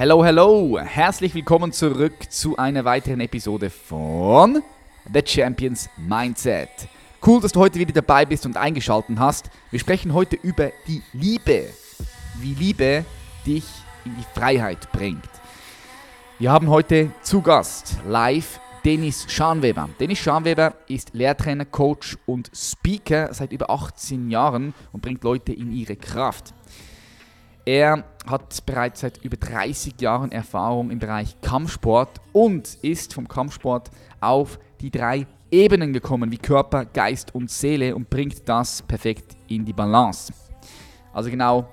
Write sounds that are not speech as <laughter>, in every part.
Hello, hello! Herzlich willkommen zurück zu einer weiteren Episode von The Champions Mindset. Cool, dass du heute wieder dabei bist und eingeschaltet hast. Wir sprechen heute über die Liebe. Wie Liebe dich in die Freiheit bringt. Wir haben heute zu Gast live Dennis Schanweber. Dennis Schanweber ist Lehrtrainer, Coach und Speaker seit über 18 Jahren und bringt Leute in ihre Kraft. Er hat bereits seit über 30 Jahren Erfahrung im Bereich Kampfsport und ist vom Kampfsport auf die drei Ebenen gekommen, wie Körper, Geist und Seele und bringt das perfekt in die Balance. Also genau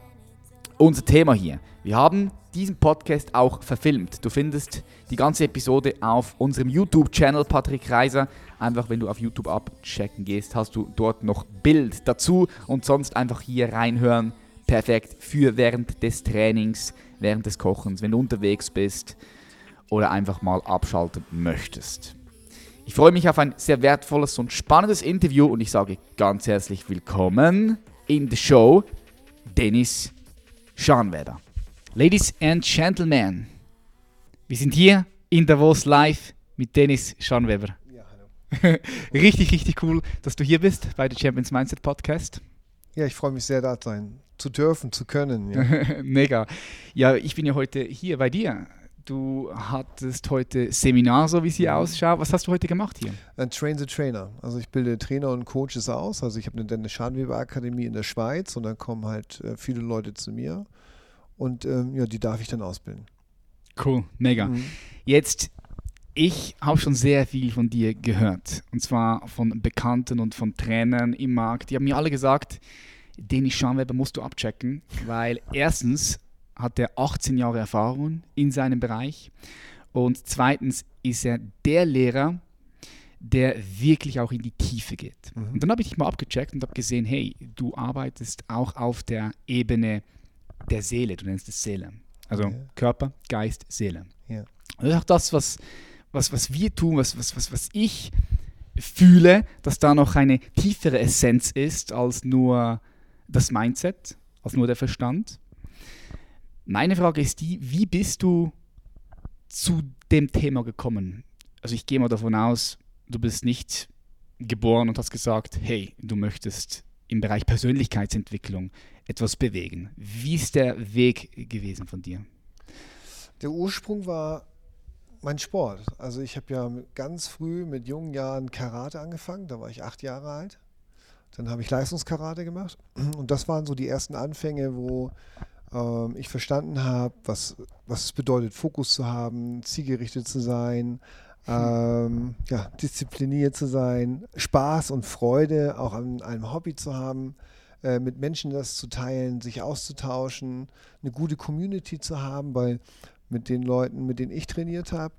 unser Thema hier. Wir haben diesen Podcast auch verfilmt. Du findest die ganze Episode auf unserem YouTube-Channel Patrick Reiser. Einfach, wenn du auf YouTube abchecken gehst, hast du dort noch Bild dazu und sonst einfach hier reinhören. Perfekt für während des Trainings, während des Kochens, wenn du unterwegs bist oder einfach mal abschalten möchtest. Ich freue mich auf ein sehr wertvolles und spannendes Interview und ich sage ganz herzlich willkommen in the show, Dennis Schanweder. Ladies and Gentlemen, wir sind hier in Davos live mit Dennis Schanweber. Ja, hallo. <laughs> richtig, richtig cool, dass du hier bist bei der Champions Mindset Podcast. Ja, ich freue mich sehr, da sein zu dürfen, zu können. Ja. <laughs> Mega. Ja, ich bin ja heute hier bei dir. Du hattest heute Seminar, so wie es hier ausschaut. Was hast du heute gemacht hier? Ein Train the Trainer. Also ich bilde Trainer und Coaches aus. Also ich habe eine Dennis Schanweber Akademie in der Schweiz und dann kommen halt äh, viele Leute zu mir und ähm, ja, die darf ich dann ausbilden. Cool, mega. Mhm. Jetzt, ich habe schon sehr viel von dir gehört. Und zwar von Bekannten und von Trainern im Markt. Die haben mir alle gesagt, Dennis Schanweber musst du abchecken, weil erstens hat er 18 Jahre Erfahrung in seinem Bereich und zweitens ist er der Lehrer, der wirklich auch in die Tiefe geht. Mhm. Und dann habe ich dich mal abgecheckt und habe gesehen, hey, du arbeitest auch auf der Ebene der Seele, du nennst es Seele. Also ja. Körper, Geist, Seele. Ja. Und das ist auch das, was, was, was wir tun, was, was, was, was ich fühle, dass da noch eine tiefere Essenz ist als nur das Mindset, als nur der Verstand. Meine Frage ist die, wie bist du zu dem Thema gekommen? Also ich gehe mal davon aus, du bist nicht geboren und hast gesagt, hey, du möchtest im Bereich Persönlichkeitsentwicklung etwas bewegen. Wie ist der Weg gewesen von dir? Der Ursprung war mein Sport. Also ich habe ja ganz früh mit jungen Jahren Karate angefangen, da war ich acht Jahre alt. Dann habe ich Leistungskarate gemacht <clears throat> und das waren so die ersten Anfänge, wo ähm, ich verstanden habe, was, was es bedeutet, Fokus zu haben, zielgerichtet zu sein, ähm, ja, diszipliniert zu sein, Spaß und Freude auch an einem Hobby zu haben, äh, mit Menschen das zu teilen, sich auszutauschen, eine gute Community zu haben, weil mit den Leuten, mit denen ich trainiert habe,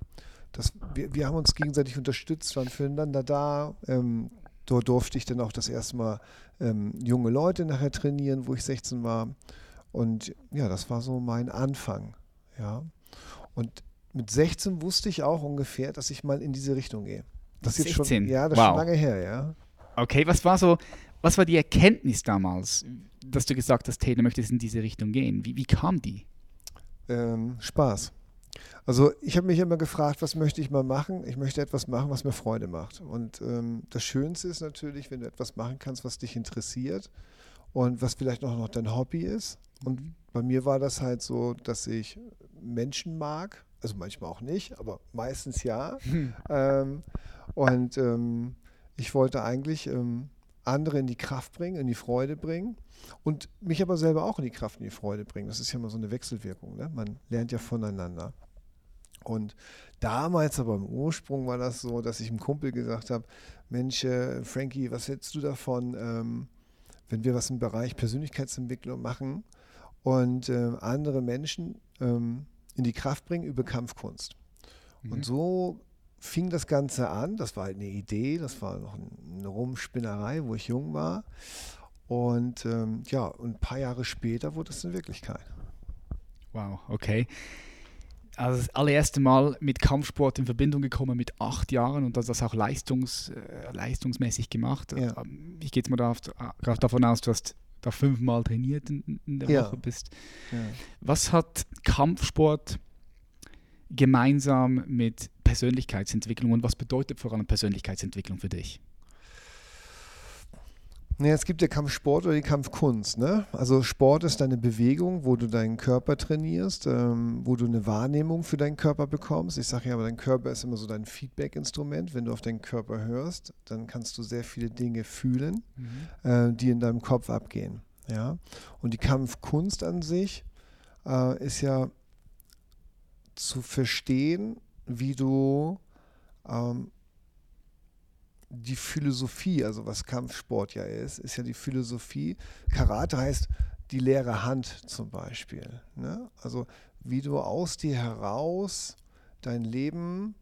wir, wir haben uns gegenseitig unterstützt, waren füreinander da. Ähm, dort durfte ich dann auch das erste Mal ähm, junge Leute nachher trainieren, wo ich 16 war. Und ja, das war so mein Anfang. Ja. Und mit 16 wusste ich auch ungefähr, dass ich mal in diese Richtung gehe. Das ist 16? Schon, ja, das wow. ist schon lange her, ja. Okay, was war so, was war die Erkenntnis damals, dass du gesagt hast, hey, du möchtest in diese Richtung gehen? Wie, wie kam die? Ähm, Spaß. Also ich habe mich immer gefragt, was möchte ich mal machen? Ich möchte etwas machen, was mir Freude macht. Und ähm, das Schönste ist natürlich, wenn du etwas machen kannst, was dich interessiert und was vielleicht auch noch dein Hobby ist. Und mhm. bei mir war das halt so, dass ich Menschen mag, also manchmal auch nicht, aber meistens ja. Hm. Ähm, und ähm, ich wollte eigentlich ähm, andere in die Kraft bringen, in die Freude bringen und mich aber selber auch in die Kraft, in die Freude bringen. Das ist ja immer so eine Wechselwirkung. Ne? Man lernt ja voneinander. Und damals aber im Ursprung war das so, dass ich einem Kumpel gesagt habe, Mensch, äh, Frankie, was hältst du davon, ähm, wenn wir was im Bereich Persönlichkeitsentwicklung machen und äh, andere Menschen ähm, in die Kraft bringen über Kampfkunst. Mhm. Und so fing das Ganze an. Das war halt eine Idee, das war noch eine Rumspinnerei, wo ich jung war. Und ähm, ja, und ein paar Jahre später wurde es eine Wirklichkeit. Wow, okay. Also das allererste Mal mit Kampfsport in Verbindung gekommen mit acht Jahren und das auch leistungs, äh, leistungsmäßig gemacht. Ja. Ähm, ich gehe jetzt mal davon aus, du hast da fünfmal trainiert in, in der ja. Woche bist. Ja. Was hat Kampfsport gemeinsam mit Persönlichkeitsentwicklung und was bedeutet vor allem Persönlichkeitsentwicklung für dich? Nee, es gibt ja Kampfsport oder die Kampfkunst. Ne? Also Sport ist deine Bewegung, wo du deinen Körper trainierst, ähm, wo du eine Wahrnehmung für deinen Körper bekommst. Ich sage ja, aber dein Körper ist immer so dein Feedback-Instrument. Wenn du auf deinen Körper hörst, dann kannst du sehr viele Dinge fühlen, mhm. äh, die in deinem Kopf abgehen. Ja? Und die Kampfkunst an sich äh, ist ja zu verstehen, wie du ähm, die Philosophie, also was Kampfsport ja ist, ist ja die Philosophie. Karate heißt die leere Hand zum Beispiel. Ne? Also wie du aus dir heraus dein Leben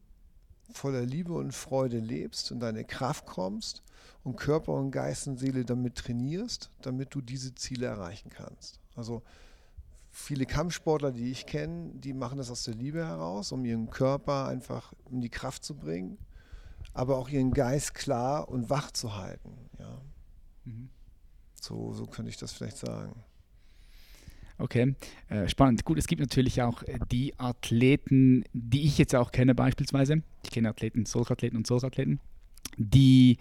voller Liebe und Freude lebst und deine Kraft kommst und Körper und Geist und Seele damit trainierst, damit du diese Ziele erreichen kannst. Also viele Kampfsportler, die ich kenne, die machen das aus der Liebe heraus, um ihren Körper einfach in die Kraft zu bringen aber auch ihren Geist klar und wach zu halten. Ja. Mhm. So, so könnte ich das vielleicht sagen. Okay, äh, spannend. Gut, es gibt natürlich auch äh, die Athleten, die ich jetzt auch kenne beispielsweise. Ich kenne Athleten, Solchathleten und Solchathleten, die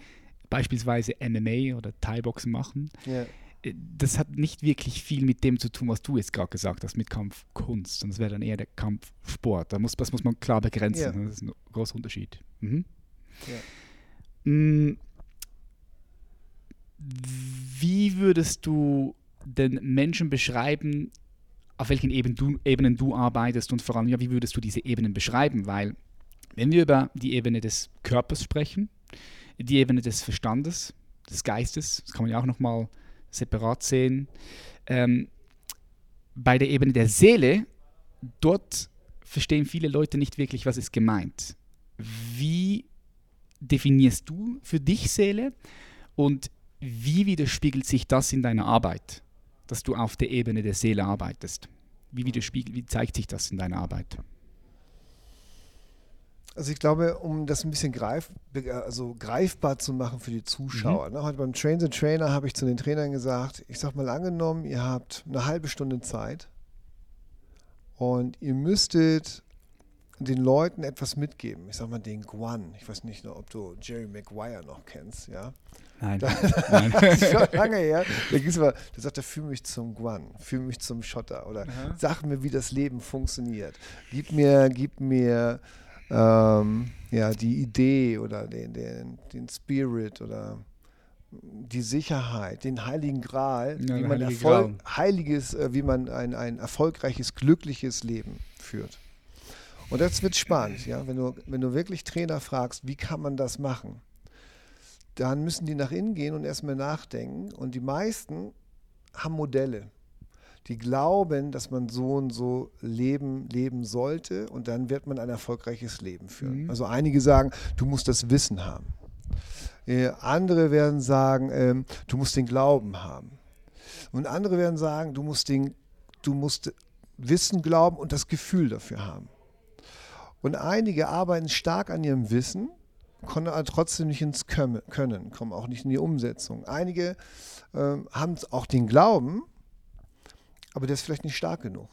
beispielsweise MMA oder Thai-Boxen machen. Yeah. Das hat nicht wirklich viel mit dem zu tun, was du jetzt gerade gesagt hast, mit Kampfkunst. Und das wäre dann eher der Kampfsport. Da muss, das muss man klar begrenzen. Yeah. Das ist ein großer Unterschied. Mhm. Ja. Mm. Wie würdest du den Menschen beschreiben, auf welchen Ebenen du, Ebenen du arbeitest und vor allem, ja, wie würdest du diese Ebenen beschreiben? Weil, wenn wir über die Ebene des Körpers sprechen, die Ebene des Verstandes, des Geistes, das kann man ja auch nochmal separat sehen, ähm, bei der Ebene der Seele, dort verstehen viele Leute nicht wirklich, was ist gemeint. Wie definierst du für dich Seele und wie widerspiegelt sich das in deiner Arbeit, dass du auf der Ebene der Seele arbeitest? Wie, widerspiegelt, wie zeigt sich das in deiner Arbeit? Also ich glaube, um das ein bisschen greif, also greifbar zu machen für die Zuschauer. Mhm. Ne? Heute beim Train the Trainer habe ich zu den Trainern gesagt, ich sage mal angenommen, ihr habt eine halbe Stunde Zeit und ihr müsstet den Leuten etwas mitgeben. Ich sag mal den Guan. Ich weiß nicht, ob du Jerry Maguire noch kennst, ja. Nein. Da, Nein. <laughs> das ist schon lange her. Da, mal, da sagt er, fühl mich zum Guan, fühl mich zum Schotter oder Aha. sag mir, wie das Leben funktioniert. Gib mir, gib mir ähm, ja, die Idee oder den, den, den Spirit oder die Sicherheit, den heiligen Gral, ja, wie man Erfolg, heiliges, äh, wie man ein, ein erfolgreiches, glückliches Leben führt. Und das wird spannend, ja, wenn du, wenn du wirklich Trainer fragst, wie kann man das machen, dann müssen die nach innen gehen und erstmal nachdenken. Und die meisten haben Modelle. Die glauben, dass man so und so leben, leben sollte und dann wird man ein erfolgreiches Leben führen. Mhm. Also einige sagen, du musst das Wissen haben. Äh, andere werden sagen, äh, du musst den Glauben haben. Und andere werden sagen, du musst, den, du musst Wissen glauben und das Gefühl dafür haben. Und einige arbeiten stark an ihrem Wissen, können aber trotzdem nicht ins Können, kommen auch nicht in die Umsetzung. Einige äh, haben auch den Glauben, aber der ist vielleicht nicht stark genug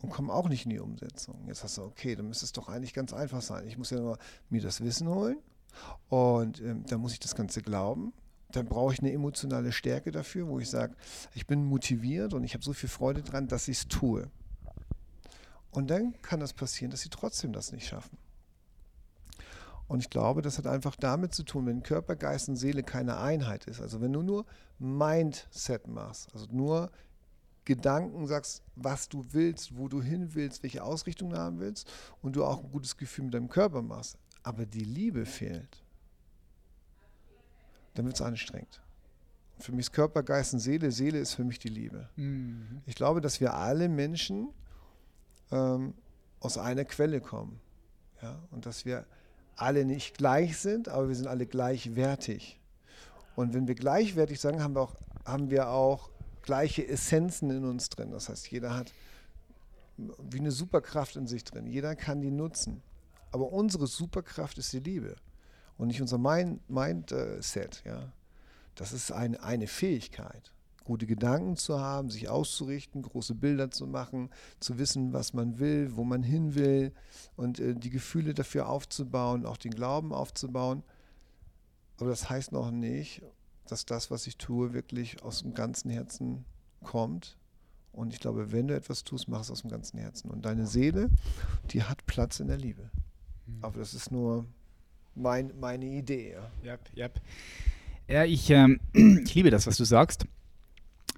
und kommen auch nicht in die Umsetzung. Jetzt hast du, okay, dann müsste es doch eigentlich ganz einfach sein. Ich muss ja nur mir das Wissen holen und ähm, dann muss ich das Ganze glauben. Dann brauche ich eine emotionale Stärke dafür, wo ich sage, ich bin motiviert und ich habe so viel Freude dran, dass ich es tue. Und dann kann das passieren, dass sie trotzdem das nicht schaffen. Und ich glaube, das hat einfach damit zu tun, wenn Körper, Geist und Seele keine Einheit ist. Also wenn du nur Mindset machst, also nur Gedanken sagst, was du willst, wo du hin willst, welche Ausrichtung du haben willst und du auch ein gutes Gefühl mit deinem Körper machst, aber die Liebe fehlt, dann wird es anstrengend. Für mich ist Körper, Geist und Seele. Seele ist für mich die Liebe. Mhm. Ich glaube, dass wir alle Menschen ähm, aus einer Quelle kommen. Ja? Und dass wir alle nicht gleich sind, aber wir sind alle gleichwertig. Und wenn wir gleichwertig sagen, haben wir auch, haben wir auch gleiche Essenzen in uns drin. Das heißt, jeder hat wie eine Superkraft in sich drin. Jeder kann die nutzen. Aber unsere Superkraft ist die Liebe und nicht unser Mind Mindset. Ja? Das ist eine, eine Fähigkeit. gute Gedanken zu haben, sich auszurichten, große Bilder zu machen, zu wissen, was man will, wo man hin will und äh, die Gefühle dafür aufzubauen, auch den Glauben aufzubauen. Aber das heißt noch nicht, dass das, was ich tue, wirklich aus dem ganzen Herzen kommt. Und ich glaube, wenn du etwas tust, mach es aus dem ganzen Herzen. Und deine Seele, die hat Platz in der Liebe. Mhm. Aber das ist nur mein, meine Idee. Ja, yep, yep. ja ich, ähm, <clears throat> ich liebe das, was du sagst.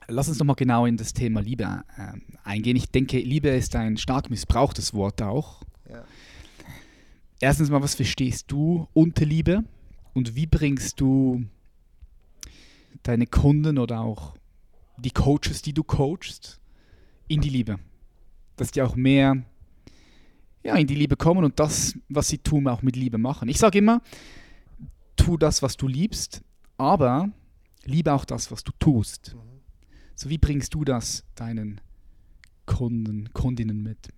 Lass uns nochmal genau in das Thema Liebe äh, eingehen. Ich denke, Liebe ist ein stark missbrauchtes Wort auch. Ja. Erstens mal, was verstehst du unter Liebe und wie bringst du deine Kunden oder auch die Coaches, die du coachst, in die Liebe? Dass die auch mehr ja, in die Liebe kommen und das, was sie tun, auch mit Liebe machen. Ich sage immer, tu das, was du liebst, aber liebe auch das, was du tust. Mhm. So, wie bringst du das deinen Kunden, Kundinnen mit?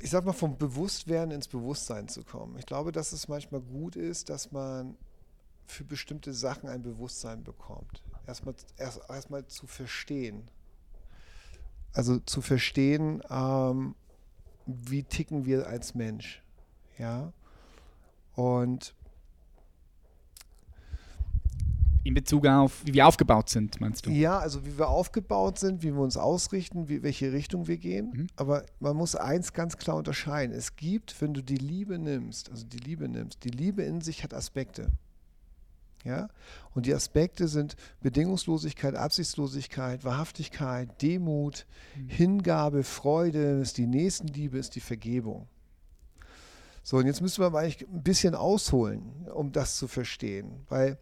Ich sag mal, vom Bewusstwerden ins Bewusstsein zu kommen. Ich glaube, dass es manchmal gut ist, dass man für bestimmte Sachen ein Bewusstsein bekommt. Erstmal erst, erstmal zu verstehen. Also zu verstehen, ähm, wie ticken wir als Mensch. Ja. Und in Bezug auf, wie wir aufgebaut sind, meinst du? Ja, also wie wir aufgebaut sind, wie wir uns ausrichten, wie, welche Richtung wir gehen. Mhm. Aber man muss eins ganz klar unterscheiden. Es gibt, wenn du die Liebe nimmst, also die Liebe nimmst, die Liebe in sich hat Aspekte. Ja? Und die Aspekte sind Bedingungslosigkeit, Absichtslosigkeit, Wahrhaftigkeit, Demut, mhm. Hingabe, Freude, ist die Nächstenliebe, ist die Vergebung. So, und jetzt müssen wir aber eigentlich ein bisschen ausholen, um das zu verstehen. Weil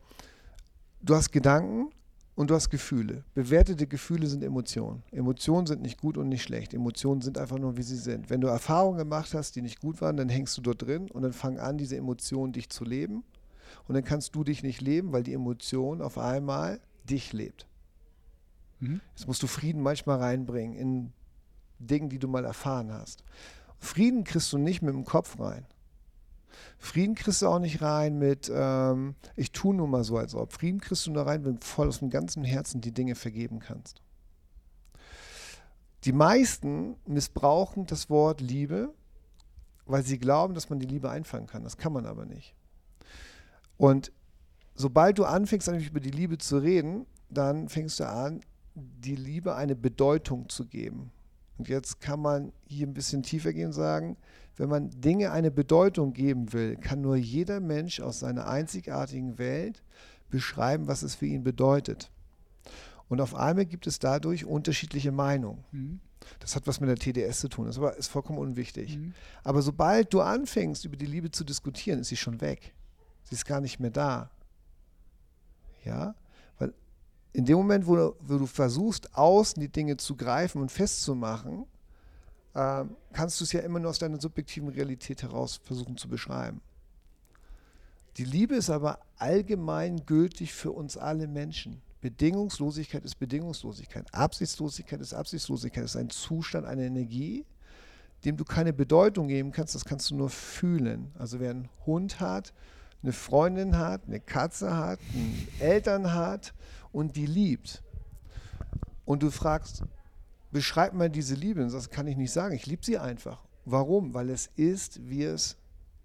du hast Gedanken und du hast Gefühle. Bewertete Gefühle sind Emotionen. Emotionen sind nicht gut und nicht schlecht. Emotionen sind einfach nur, wie sie sind. Wenn du Erfahrungen gemacht hast, die nicht gut waren, dann hängst du dort drin und dann fangen an, diese Emotionen dich zu leben. Und dann kannst du dich nicht leben, weil die Emotion auf einmal dich lebt. Mhm. Jetzt musst du Frieden manchmal reinbringen in Dingen, die du mal erfahren hast. Frieden kriegst du nicht mit dem Kopf rein. Frieden kriegst du auch nicht rein mit, ähm, ich tue nur mal so, als ob. Frieden kriegst du nur rein, wenn du voll aus dem ganzen Herzen die Dinge vergeben kannst. Die meisten missbrauchen das Wort Liebe, weil sie glauben, dass man die Liebe einfangen kann. Das kann man aber nicht. Und sobald du anfängst, über die Liebe zu reden, dann fängst du an, die Liebe eine Bedeutung zu geben. Und jetzt kann man hier ein bisschen tiefer gehen und sagen, wenn man Dinge eine Bedeutung geben will, kann nur jeder Mensch aus seiner einzigartigen Welt beschreiben, was es für ihn bedeutet. Und auf einmal gibt es dadurch unterschiedliche Meinungen. Mhm. Das hat was mit der TDS zu tun, das ist vollkommen unwichtig. Mhm. Aber sobald du anfängst, über die Liebe zu diskutieren, ist sie schon weg. Sie ist gar nicht mehr da. Ja? Weil in dem Moment, wo du, wo du versuchst, außen die Dinge zu greifen und festzumachen, äh, kannst du es ja immer nur aus deiner subjektiven Realität heraus versuchen zu beschreiben. Die Liebe ist aber allgemein gültig für uns alle Menschen. Bedingungslosigkeit ist Bedingungslosigkeit. Absichtslosigkeit ist Absichtslosigkeit. Es ist ein Zustand, eine Energie, dem du keine Bedeutung geben kannst. Das kannst du nur fühlen. Also wer einen Hund hat, eine Freundin hat, eine Katze hat, Eltern hat und die liebt. Und du fragst, beschreib mal diese Liebe. Und das kann ich nicht sagen. Ich liebe sie einfach. Warum? Weil es ist, wie es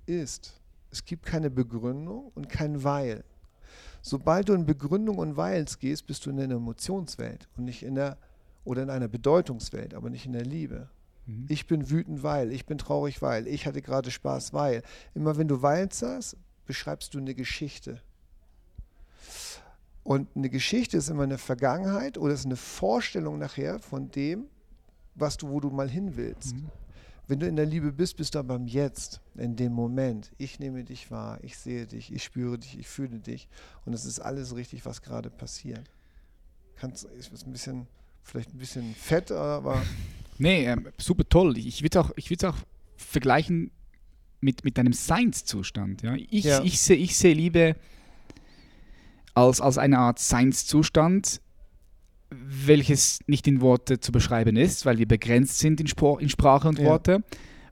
ist. Es gibt keine Begründung und kein Weil. Sobald du in Begründung und Weils gehst, bist du in einer Emotionswelt und nicht in der oder in einer Bedeutungswelt, aber nicht in der Liebe. Mhm. Ich bin wütend, weil, ich bin traurig, weil, ich hatte gerade Spaß, weil. Immer wenn du Weil sagst, beschreibst du eine Geschichte. Und eine Geschichte ist immer eine Vergangenheit oder ist eine Vorstellung nachher von dem, was du, wo du mal hin willst. Mhm. Wenn du in der Liebe bist, bist du aber im Jetzt, in dem Moment. Ich nehme dich wahr, ich sehe dich, ich spüre dich, ich fühle dich. Und es ist alles richtig, was gerade passiert. Kannst, ist ein bisschen, vielleicht ein bisschen fett, aber. <laughs> Nee, ähm, super toll. Ich würde auch, ich auch vergleichen mit, mit deinem Seinszustand. Ja? Ich, ja. ich sehe ich seh Liebe als, als eine Art Seinszustand, welches nicht in Worte zu beschreiben ist, weil wir begrenzt sind in, Spor in Sprache und ja. Worte.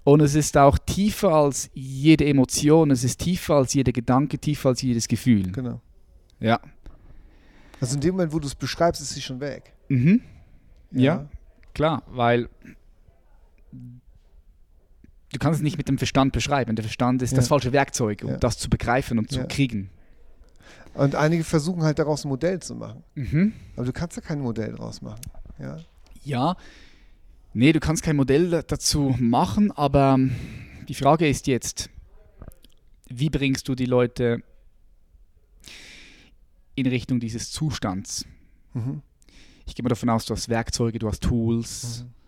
Und es ist auch tiefer als jede Emotion, es ist tiefer als jeder Gedanke, tiefer als jedes Gefühl. Genau. Ja. Also in dem Moment, wo du es beschreibst, ist sie schon weg. Mhm. Ja. klar, weil du kannst es nicht mit dem Verstand beschreiben. Der Verstand ist Ja. das falsche Werkzeug, um Ja. das zu begreifen und zu Ja. kriegen. Und einige versuchen halt daraus ein Modell zu machen. Mhm. Aber du kannst da kein Modell draus machen. Ja. Ja, nee, du kannst kein Modell da- dazu machen, aber die Frage ist jetzt, wie bringst du die Leute in Richtung dieses Zustands? Mhm. Ich gehe mal davon aus, du hast Werkzeuge, du hast Tools. Äh,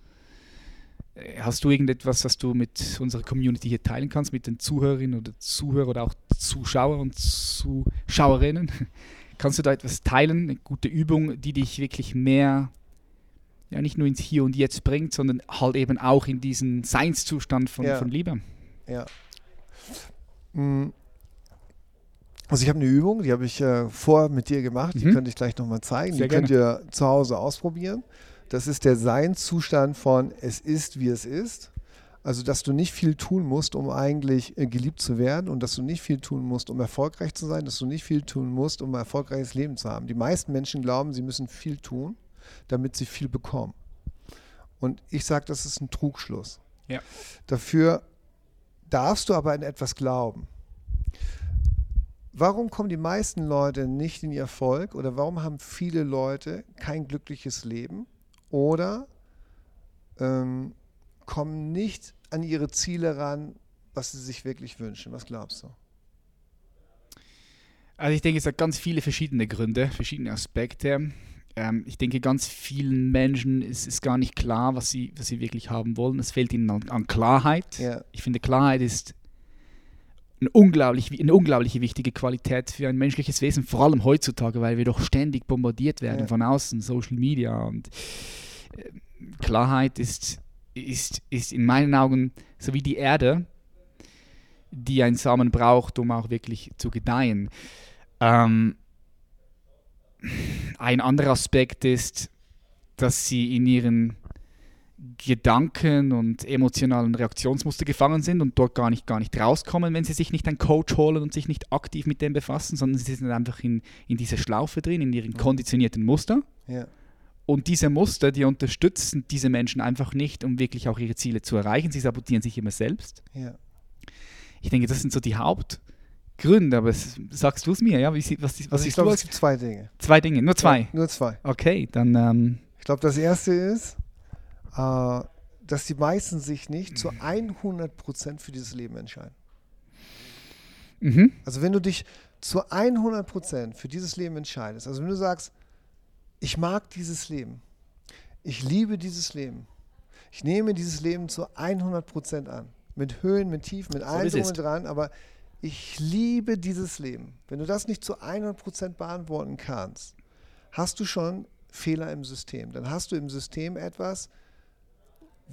Hast du irgendetwas, was du mit unserer Community hier teilen kannst, mit den Zuhörerinnen oder Zuhörern oder auch Zuschauer und Zuschauerinnen? <laughs> Kannst du da etwas teilen, eine gute Übung, die dich wirklich mehr, ja nicht nur ins Hier und Jetzt bringt, sondern halt eben auch in diesen Seinszustand von, Ja. von Liebe? Ja. Mm. Also ich habe eine Übung, die habe ich äh, vor mit dir gemacht, die Mhm. könnte ich gleich nochmal zeigen. Sehr die könnt ihr zu Hause ausprobieren. Das ist der Seinszustand von es ist, wie es ist. Also, dass du nicht viel tun musst, um eigentlich äh, geliebt zu werden und dass du nicht viel tun musst, um erfolgreich zu sein, dass du nicht viel tun musst, um ein erfolgreiches Leben zu haben. Die meisten Menschen glauben, sie müssen viel tun, damit sie viel bekommen. Und ich sage, das ist ein Trugschluss. Ja. Dafür darfst du aber an etwas glauben. Warum kommen die meisten Leute nicht in ihr Erfolg oder warum haben viele Leute kein glückliches Leben oder ähm, kommen nicht an ihre Ziele ran, was sie sich wirklich wünschen? Was glaubst du? Also ich denke, es hat ganz viele verschiedene Gründe, verschiedene Aspekte. Ähm, ich denke, ganz vielen Menschen ist, ist gar nicht klar, was sie, was sie wirklich haben wollen. Es fehlt ihnen an, an Klarheit. Ja. Ich finde, Klarheit ist eine unglaublich, eine unglaubliche wichtige Qualität für ein menschliches Wesen, vor allem heutzutage, weil wir doch ständig bombardiert werden Ja. von außen, Social Media. Und äh, Klarheit ist, ist, ist in meinen Augen so wie die Erde, die ein Samen braucht, um auch wirklich zu gedeihen. Ähm, ein anderer Aspekt ist, dass sie in ihren Gedanken und emotionalen Reaktionsmuster gefangen sind und dort gar nicht, gar nicht rauskommen, wenn sie sich nicht einen Coach holen und sich nicht aktiv mit dem befassen, sondern sie sind einfach in, in dieser Schlaufe drin, in ihren konditionierten Muster. Ja. Und diese Muster, die unterstützen diese Menschen einfach nicht, um wirklich auch ihre Ziele zu erreichen. Sie sabotieren sich immer selbst. Ja. Ich denke, das sind so die Hauptgründe, aber es, sagst du es mir, ja? Wie, was, was Also ich glaube, es gibt zwei Dinge. Zwei Dinge, nur zwei. Ja, nur zwei. Okay, dann ähm, Ich glaube, das erste ist, äh, dass die meisten sich nicht zu 100% für dieses Leben entscheiden. mhm. Also wenn du dich zu 100% für dieses Leben entscheidest, also wenn du sagst, ich mag dieses Leben, ich liebe dieses Leben, ich nehme dieses Leben zu 100% an, mit Höhen, mit Tiefen, mit allem es drum und dran, aber ich liebe dieses Leben. Wenn du das nicht zu 100% beantworten kannst, hast du schon Fehler im System. Dann hast du im System etwas,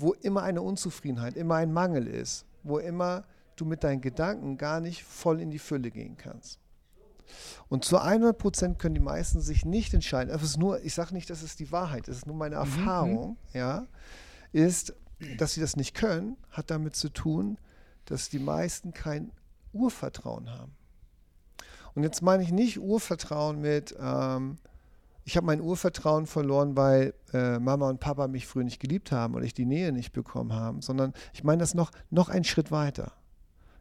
wo immer eine Unzufriedenheit, immer ein Mangel ist, wo immer du mit deinen Gedanken gar nicht voll in die Fülle gehen kannst. Und zu 100 Prozent können die meisten sich nicht entscheiden. Es ist nur, ich sage nicht, das ist die Wahrheit, es ist nur meine Erfahrung, ja, ist, dass sie das nicht können, hat damit zu tun, dass die meisten kein Urvertrauen haben. Und jetzt meine ich nicht Urvertrauen mit, ähm, ich habe mein Urvertrauen verloren, weil äh, Mama und Papa mich früher nicht geliebt haben oder ich die Nähe nicht bekommen haben, sondern ich meine das noch, noch einen Schritt weiter.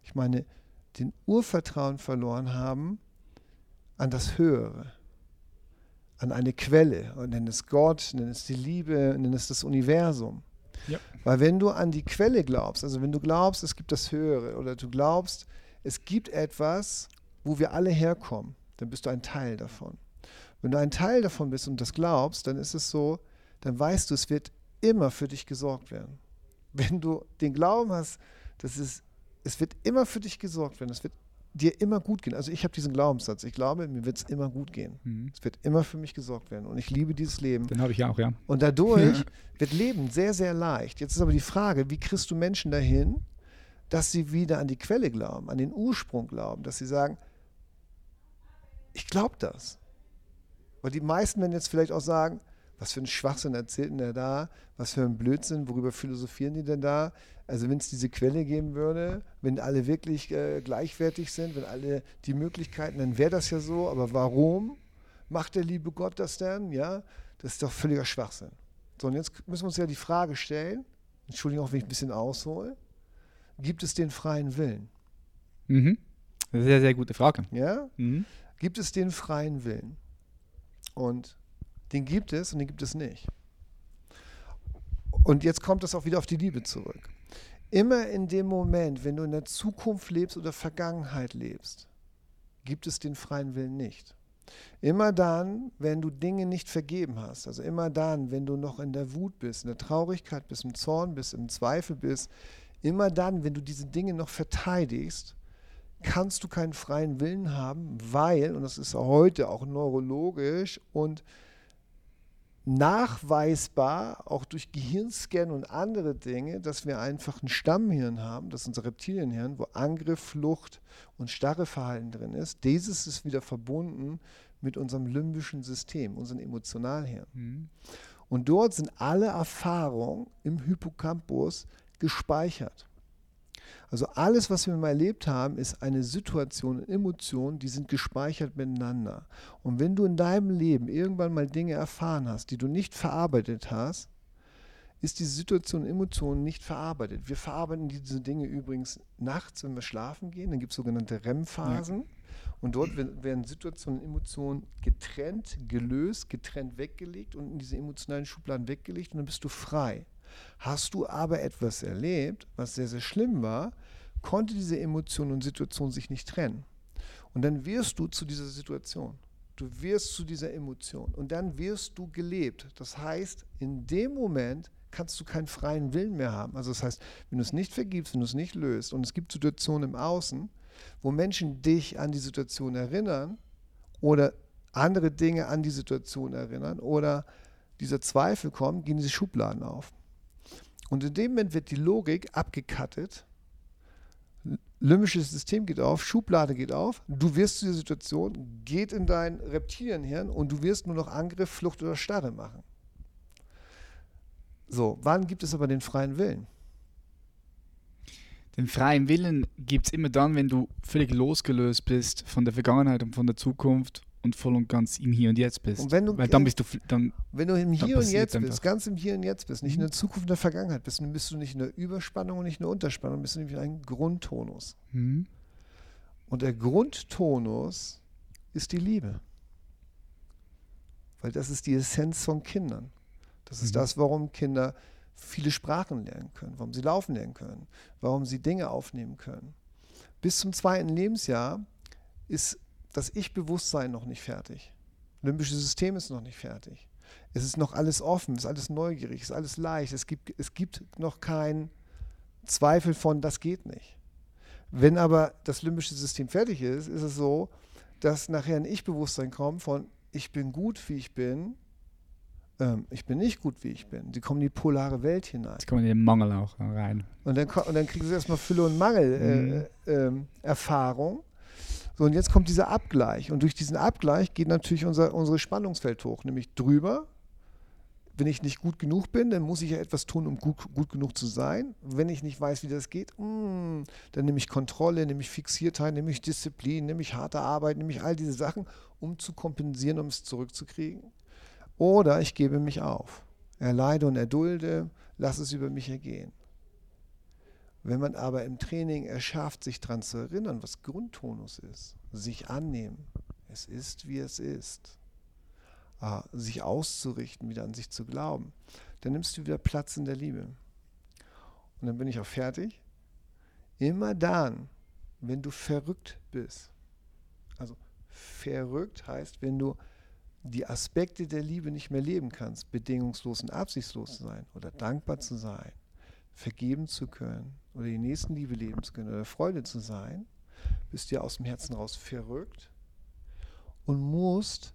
Ich meine, den Urvertrauen verloren haben an das Höhere, an eine Quelle, und nenn es Gott, nenn es die Liebe, nenn es das Universum. Ja. Weil wenn du an die Quelle glaubst, also wenn du glaubst, es gibt das Höhere oder du glaubst, es gibt etwas, wo wir alle herkommen, dann bist du ein Teil davon. Wenn du ein Teil davon bist und das glaubst, dann ist es so, dann weißt du, es wird immer für dich gesorgt werden. Wenn du den Glauben hast, dass es, es wird immer für dich gesorgt werden, es wird dir immer gut gehen. Also ich habe diesen Glaubenssatz, ich glaube, mir wird es immer gut gehen. Mhm. Es wird immer für mich gesorgt werden und ich liebe dieses Leben. Den habe ich auch, ja. Und dadurch wird Leben sehr, sehr leicht. Jetzt ist aber die Frage, wie kriegst du Menschen dahin, dass sie wieder an die Quelle glauben, an den Ursprung glauben, dass sie sagen, ich glaube das. Weil die meisten werden jetzt vielleicht auch sagen, Was für ein Schwachsinn erzählt denn der da? Was für ein Blödsinn? Worüber philosophieren die denn da? Also wenn es diese Quelle geben würde, wenn alle wirklich äh, gleichwertig sind, wenn alle die Möglichkeiten, dann wäre das ja so. Aber warum macht der liebe Gott das denn? Ja, das ist doch völliger Schwachsinn. So, und jetzt müssen wir uns ja die Frage stellen, Entschuldigung, wenn ich ein bisschen aushole, gibt es den freien Willen? Mhm. Sehr, sehr gute Frage. Ja? Mhm. Gibt es den freien Willen? Und den gibt es und den gibt es nicht. Und jetzt kommt es auch wieder auf die Liebe zurück. Immer in dem Moment, wenn du in der Zukunft lebst oder Vergangenheit lebst, gibt es den freien Willen nicht. Immer dann, wenn du Dinge nicht vergeben hast, also immer dann, wenn du noch in der Wut bist, in der Traurigkeit bist, im Zorn bist, im Zweifel bist, immer dann, wenn du diese Dinge noch verteidigst, kannst du keinen freien Willen haben, weil, und das ist heute auch neurologisch und nachweisbar, auch durch Gehirnscan und andere Dinge, dass wir einfach ein Stammhirn haben, das ist unser Reptilienhirn, wo Angriff, Flucht und starre Verhalten drin ist. Dieses ist wieder verbunden mit unserem limbischen System, unserem Emotionalhirn. Mhm. Und dort sind alle Erfahrungen im Hippocampus gespeichert. Also alles, was wir mal erlebt haben, ist eine Situation, Emotionen, die sind gespeichert miteinander. Und wenn du in deinem Leben irgendwann mal Dinge erfahren hast, die du nicht verarbeitet hast, ist diese Situation, Emotionen nicht verarbeitet. Wir verarbeiten diese Dinge übrigens nachts, wenn wir schlafen gehen. Dann gibt es sogenannte REM-Phasen. Und dort werden Situationen, Emotionen getrennt, gelöst, getrennt weggelegt und in diese emotionalen Schubladen weggelegt und dann bist du frei. Hast du aber etwas erlebt, was sehr, sehr schlimm war, konnte diese Emotion und Situation sich nicht trennen. Und dann wirst du zu dieser Situation. Du wirst zu dieser Emotion. Und dann wirst du gelebt. Das heißt, in dem Moment kannst du keinen freien Willen mehr haben. Also das heißt, wenn du es nicht vergibst, wenn du es nicht löst und es gibt Situationen im Außen, wo Menschen dich an die Situation erinnern oder andere Dinge an die Situation erinnern oder dieser Zweifel kommt, gehen diese Schubladen auf. Und in dem Moment wird die Logik abgekattet. Limbisches System geht auf, Schublade geht auf, du wirst zu der Situation, geht in dein Reptilienhirn und du wirst nur noch Angriff, Flucht oder Starre machen. So, wann gibt es aber den freien Willen? Den freien Willen gibt es immer dann, wenn du völlig losgelöst bist von der Vergangenheit und von der Zukunft und voll und ganz im Hier und Jetzt bist. Und wenn du, Weil dann bist du dann, wenn du im Hier und Jetzt bist, ganz im Hier und Jetzt bist, nicht in der mhm. Zukunft und der Vergangenheit bist, dann bist du nicht in der Überspannung und nicht in der Unterspannung, bist du nämlich in einem Grundtonus. Mhm. Und der Grundtonus ist die Liebe. Weil das ist die Essenz von Kindern. Das ist mhm. das, warum Kinder viele Sprachen lernen können, warum sie laufen lernen können, warum sie Dinge aufnehmen können. Bis zum zweiten Lebensjahr ist das Ich-Bewusstsein noch nicht fertig. Limbische System ist noch nicht fertig. Es ist noch alles offen, es ist alles neugierig, es ist alles leicht. Es gibt, es gibt noch keinen Zweifel von, das geht nicht. Wenn aber das limbische System fertig ist, ist es so, dass nachher ein Ich-Bewusstsein kommt von, ich bin gut, wie ich bin, ähm, ich bin nicht gut, wie ich bin. Sie kommen in die polare Welt hinein. Sie kommen in den Mangel auch rein. Und dann, und dann kriegen sie erstmal Fülle- und Mangel-Erfahrung. Mhm. Äh, äh, so, und jetzt kommt dieser Abgleich. Und durch diesen Abgleich geht natürlich unser unsere Spannungsfeld hoch, nämlich drüber. Wenn ich nicht gut genug bin, dann muss ich ja etwas tun, um gut, gut genug zu sein. Wenn ich nicht weiß, wie das geht, mm, dann nehme ich Kontrolle, nehme ich Fixiertheit, nehme ich Disziplin, nehme ich harte Arbeit, nehme ich all diese Sachen, um zu kompensieren, um es zurückzukriegen. Oder ich gebe mich auf. Erleide und erdulde, lass es über mich ergehen. Wenn man aber im Training erschafft, sich daran zu erinnern, was Grundtonus ist, sich annehmen, es ist, wie es ist, äh, sich auszurichten, wieder an sich zu glauben, dann nimmst du wieder Platz in der Liebe. Und dann bin ich auch fertig. Immer dann, wenn du verrückt bist, also verrückt heißt, wenn du die Aspekte der Liebe nicht mehr leben kannst, bedingungslos und absichtslos zu sein oder dankbar zu sein, vergeben zu können oder die Nächstenliebe leben zu können oder Freude zu sein, bist du ja aus dem Herzen raus verrückt und musst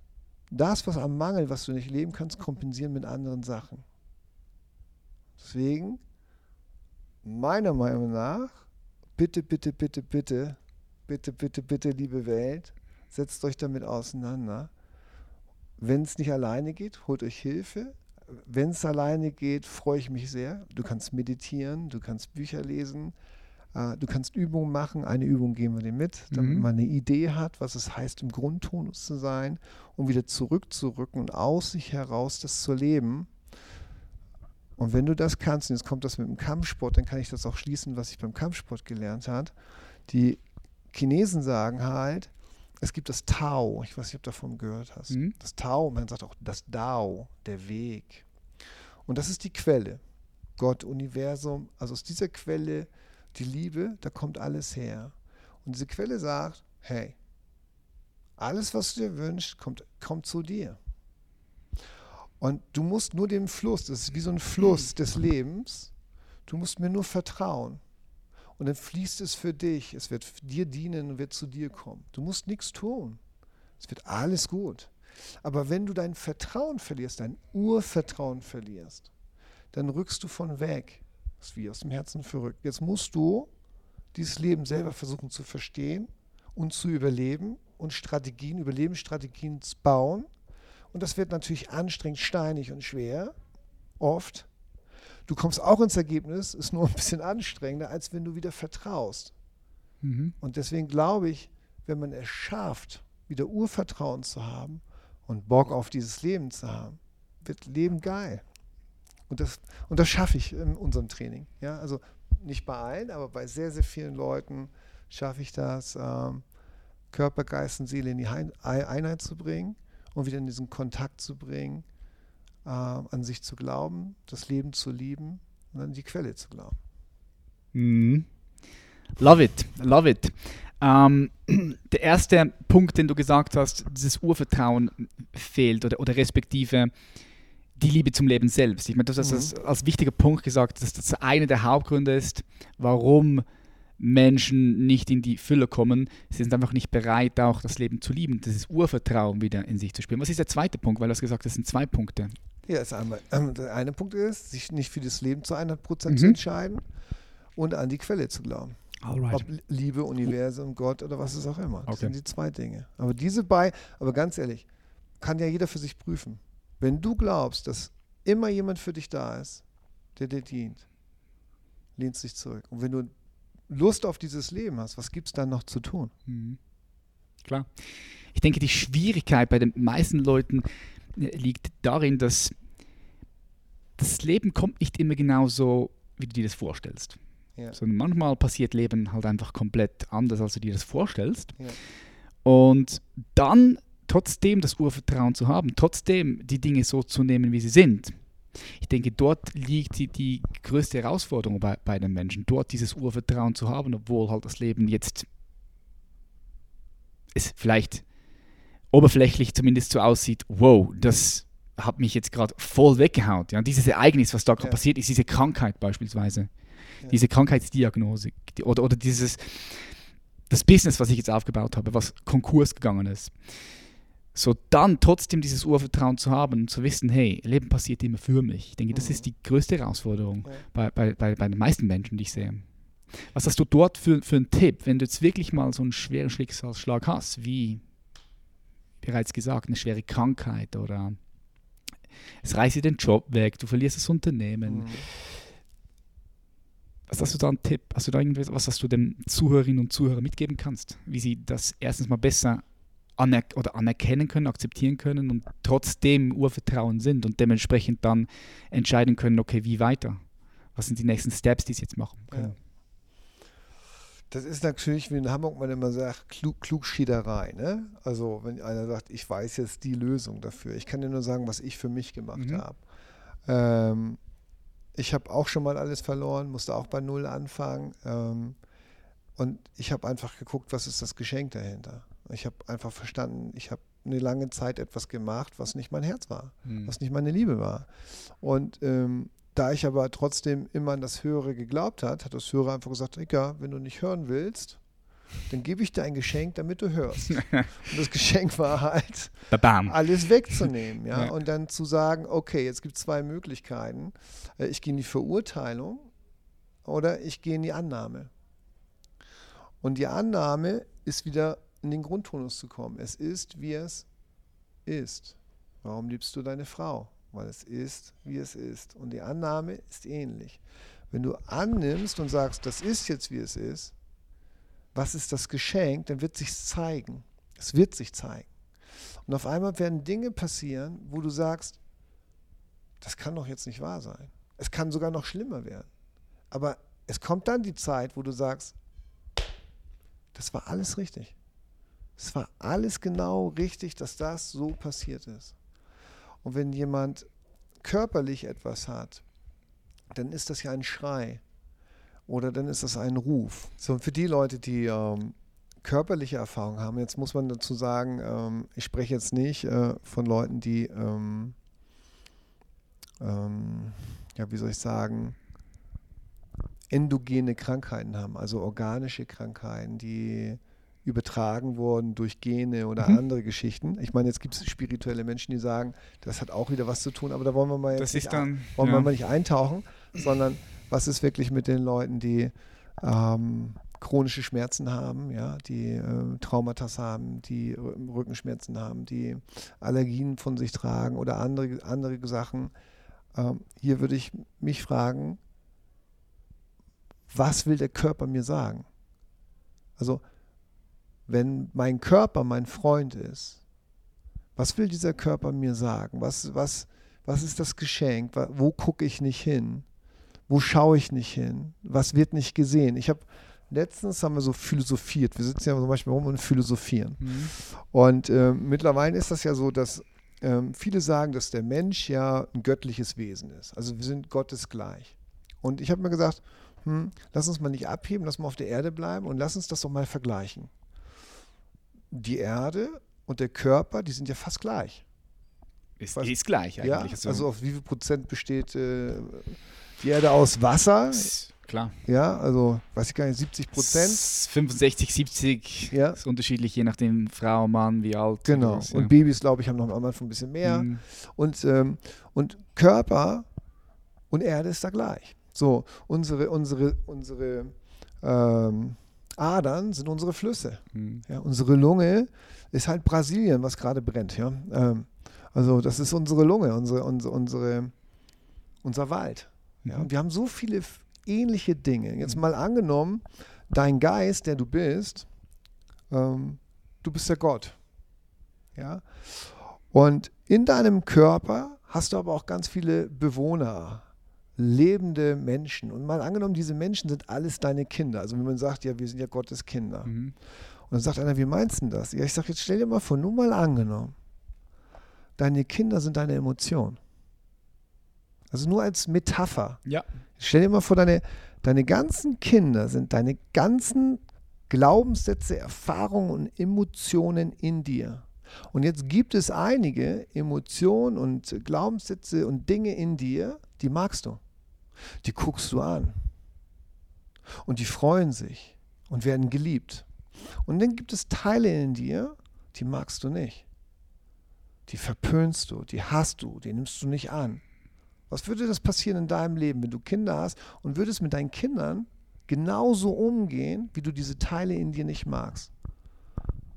das, was am Mangel, was du nicht leben kannst, kompensieren mit anderen Sachen. Deswegen, meiner Meinung nach, bitte, bitte, bitte, bitte, bitte, bitte, bitte, liebe Welt, setzt euch damit auseinander. wenn es nicht alleine geht, holt euch Hilfe. Wenn es alleine geht, freue ich mich sehr. Du kannst meditieren, du kannst Bücher lesen, äh, du kannst Übungen machen. Eine Übung geben wir dir mit, damit Mhm. man eine Idee hat, was es heißt, im Grundtonus zu sein, um wieder zurückzurücken und aus sich heraus das zu leben. Und wenn du das kannst, und jetzt kommt das mit dem Kampfsport, dann kann ich das auch schließen, was ich beim Kampfsport gelernt habe. Die Chinesen sagen halt, es gibt das Tao. Ich weiß nicht, ob du davon gehört hast. Mhm. Das Tao, man sagt auch das Dao, der Weg. Und das ist die Quelle. Gott, Universum, also aus dieser Quelle, die Liebe, da kommt alles her. Und diese Quelle sagt, hey, alles, was du dir wünschst, kommt, kommt zu dir. Und du musst nur dem Fluss, das ist wie so ein Fluss des Lebens, du musst mir nur vertrauen. Und dann fließt es für dich, es wird dir dienen und wird zu dir kommen. Du musst nichts tun. Es wird alles gut. Aber wenn du dein Vertrauen verlierst, dein Urvertrauen verlierst, dann rückst du von weg. Das ist wie aus dem Herzen verrückt. Jetzt musst du dieses Leben selber versuchen zu verstehen und zu überleben und Strategien, Überlebensstrategien bauen. Und das wird natürlich anstrengend, steinig und schwer, oft. Du kommst auch ins Ergebnis, ist nur ein bisschen anstrengender, als wenn du wieder vertraust. Mhm. Und deswegen glaube ich, wenn man es schafft, wieder Urvertrauen zu haben und Bock auf dieses Leben zu haben, wird Leben geil. Und das, und das schaffe ich in unserem Training. Ja? Also nicht bei allen, aber bei sehr, sehr vielen Leuten schaffe ich das, ähm, Körper, Geist und Seele in die Einheit zu bringen und wieder in diesen Kontakt zu bringen, äh, an sich zu glauben, das Leben zu lieben und an die Quelle zu glauben. Mhm. Love it, love it. Ähm, <clears throat> der erste Punkt, den du gesagt hast, dieses Urvertrauen fehlt oder, oder respektive die Liebe zum Leben selbst. Ich meine, du hast Mhm. das als wichtiger Punkt gesagt, dass das einer der Hauptgründe ist, warum Menschen nicht in die Fülle kommen. Sie sind einfach nicht bereit, auch das Leben zu lieben, dieses Urvertrauen wieder in sich zu spüren. Was ist der zweite Punkt? Weil du hast gesagt, das sind zwei Punkte. Ja, ist einmal, ähm, <clears throat> der eine Punkt ist, sich nicht für das Leben zu 100% zu Mhm. entscheiden und an die Quelle zu glauben. Alright. Ob Liebe, Universum, Gott oder was es auch immer. Das Okay. sind die zwei Dinge. Aber diese bei, aber ganz ehrlich, kann ja jeder für sich prüfen. Wenn du glaubst, dass immer jemand für dich da ist, der dir dient, lehnst dich zurück. Und wenn du Lust auf dieses Leben hast, was gibt es dann noch zu tun? Mhm. Klar. Ich denke, die Schwierigkeit bei den meisten Leuten äh, liegt darin, dass das Leben kommt nicht immer genau so, wie du dir das vorstellst. Ja. Sondern manchmal passiert Leben halt einfach komplett anders, als du dir das vorstellst. Ja. Und dann trotzdem das Urvertrauen zu haben, trotzdem die Dinge so zu nehmen, wie sie sind. Ich denke, dort liegt die, die größte Herausforderung bei, bei den Menschen, dort dieses Urvertrauen zu haben, obwohl halt das Leben jetzt es vielleicht oberflächlich zumindest so aussieht, wow, das hat mich jetzt gerade voll weggehauen. Ja? Dieses Ereignis, was da gerade Ja. passiert ist, diese Krankheit beispielsweise, Ja. diese Krankheitsdiagnose die- oder, oder dieses, das Business, was ich jetzt aufgebaut habe, was Konkurs gegangen ist. So dann trotzdem dieses Urvertrauen zu haben und zu wissen, hey, Leben passiert immer für mich. Ich denke, das Mhm. ist die größte Herausforderung bei, bei, bei, bei den meisten Menschen, die ich sehe. Was hast du dort für, für einen Tipp, wenn du jetzt wirklich mal so einen schweren Schicksalsschlag hast, wie bereits gesagt, eine schwere Krankheit oder es reißt dir den Job weg, du verlierst das Unternehmen. Mhm. Was hast du da einen Tipp? Hast du da irgendwas, was hast du den Zuhörerinnen und Zuhörern mitgeben kannst? Wie sie das erstens mal besser aner oder anerkennen können, akzeptieren können und trotzdem Urvertrauen sind und dementsprechend dann entscheiden können, okay, wie weiter? Was sind die nächsten Steps, die sie jetzt machen können? Das ist natürlich, wie in Hamburg man immer sagt, Klug, Klugschiederei. Ne? Also wenn einer sagt, ich weiß jetzt die Lösung dafür. Ich kann dir nur sagen, was ich für mich gemacht Mhm. habe. Ähm, ich habe auch schon mal alles verloren, musste auch bei Null anfangen. Ähm, und ich habe einfach geguckt, was ist das Geschenk dahinter. Ich habe einfach verstanden, ich habe eine lange Zeit etwas gemacht, was nicht mein Herz war Mhm. was nicht meine Liebe war. Und ähm, da ich aber trotzdem immer an das Höhere geglaubt hat, hat das Höhere einfach gesagt, egal, wenn du nicht hören willst, dann gebe ich dir ein Geschenk, damit du hörst. <laughs> Und das Geschenk war halt, Babam. alles wegzunehmen. Ja? <laughs> Ja. Und dann zu sagen, okay, jetzt gibt es zwei Möglichkeiten. Äh, Ich gehe in die Verurteilung oder ich gehe in die Annahme. Und die Annahme ist wieder in den Grundtonus zu kommen. Es ist, wie es ist. Warum liebst du deine Frau? Weil es ist, wie es ist. Und die Annahme ist ähnlich. Wenn du annimmst und sagst, das ist jetzt, wie es ist, was ist das Geschenk, dann wird sich zeigen. Es wird sich zeigen. Und auf einmal werden Dinge passieren, wo du sagst, das kann doch jetzt nicht wahr sein. Es kann sogar noch schlimmer werden. Aber es kommt dann die Zeit, wo du sagst, das war alles richtig. Es war alles genau richtig, dass das so passiert ist. Und wenn jemand körperlich etwas hat, dann ist das ja ein Schrei oder dann ist das ein Ruf. So, und für die Leute, die ähm, körperliche Erfahrung haben, jetzt muss man dazu sagen, ähm, ich spreche jetzt nicht äh, von Leuten, die, ähm, ähm ja, wie soll ich sagen, endogene Krankheiten haben, also organische Krankheiten, die übertragen wurden durch Gene oder mhm. andere Geschichten. Ich meine, jetzt gibt es spirituelle Menschen, die sagen, das hat auch wieder was zu tun, aber da wollen wir mal, jetzt nicht, dann, wollen ja. wir mal nicht eintauchen, sondern was ist wirklich mit den Leuten, die ähm, chronische Schmerzen haben, ja, die äh, Traumata haben, die Rückenschmerzen haben, die Allergien von sich tragen oder andere, andere Sachen. Ähm, hier würde ich mich fragen, was will der Körper mir sagen? Also, wenn mein Körper mein Freund ist, was will dieser Körper mir sagen? Was, was, was ist das Geschenk? Wo gucke ich nicht hin? Wo schaue ich nicht hin? Was wird nicht gesehen? Ich habe letztens haben wir so philosophiert. Wir sitzen ja zum Beispiel rum und philosophieren. Mhm. Und äh, mittlerweile ist das ja so, dass äh, viele sagen, dass der Mensch ja ein göttliches Wesen ist. Also wir sind Gottes gleich. Und ich habe mir gesagt, hm, lass uns mal nicht abheben, lass mal auf der Erde bleiben und lass uns das doch mal vergleichen. Die Erde und der Körper, die sind ja fast gleich. Ist, Was, ist gleich eigentlich. Ja, also, also auf wie viel Prozent besteht äh, die Erde aus Wasser? Klar. Ja, also weiß ich gar nicht, 70 Prozent. 65, 70 ja. ist unterschiedlich, je nachdem Frau, Mann, wie alt. Genau. Was, ja. Und Babys, glaube ich, haben noch am Anfang ein bisschen mehr. Mhm. Und, ähm, und Körper und Erde ist da gleich. So, unsere, unsere, unsere ähm, Adern sind unsere Flüsse. Mhm. Ja, unsere Lunge ist halt Brasilien, was gerade brennt. Ja? Ähm, also das ist unsere Lunge, unsere, unsere, unsere unser Wald. Ja? Mhm. Und wir haben so viele ähnliche Dinge. Jetzt mal angenommen, dein Geist, der du bist, ähm, du bist der Gott. Ja? Und in deinem Körper hast du aber auch ganz viele Bewohner, lebende Menschen. Und mal angenommen, diese Menschen sind alles deine Kinder. Also wenn man sagt, ja, wir sind ja Gottes Kinder. Mhm. Und dann sagt einer, wie meinst du das? Ja, ich sage, jetzt stell dir mal vor, nur mal angenommen, deine Kinder sind deine Emotionen. Also nur als Metapher. Ja. Stell dir mal vor, deine, deine ganzen Kinder sind deine ganzen Glaubenssätze, Erfahrungen und Emotionen in dir. Und jetzt gibt es einige Emotionen und Glaubenssätze und Dinge in dir, die magst du. Die guckst du an. Und die freuen sich und werden geliebt. Und dann gibt es Teile in dir, die magst du nicht. Die verpönst du, die hast du, die nimmst du nicht an. Was würde das passieren in deinem Leben, wenn du Kinder hast und würdest mit deinen Kindern genauso umgehen, wie du diese Teile in dir nicht magst?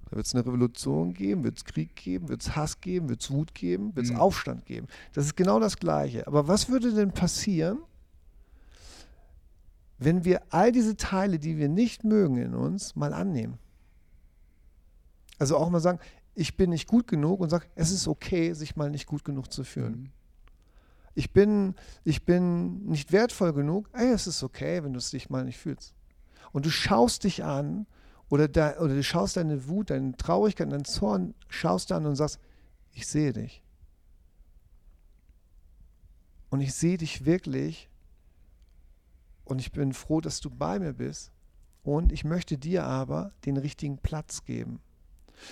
Da wird es eine Revolution geben, wird es Krieg geben, wird es Hass geben, wird es Wut geben, wird es mhm. Aufstand geben. Das ist genau das Gleiche. Aber was würde denn passieren, wenn wir all diese Teile, die wir nicht mögen in uns, mal annehmen? Also auch mal sagen, ich bin nicht gut genug und sagen, es ist okay, sich mal nicht gut genug zu fühlen. Mhm. Ich bin, ich bin nicht wertvoll genug. Ey, es ist okay, wenn du es dich mal nicht fühlst. Und du schaust dich an oder, da, oder du schaust deine Wut, deine Traurigkeit, deinen Zorn, schaust an und sagst, ich sehe dich. Und ich sehe dich wirklich. Und ich bin froh, dass du bei mir bist. Und ich möchte dir aber den richtigen Platz geben.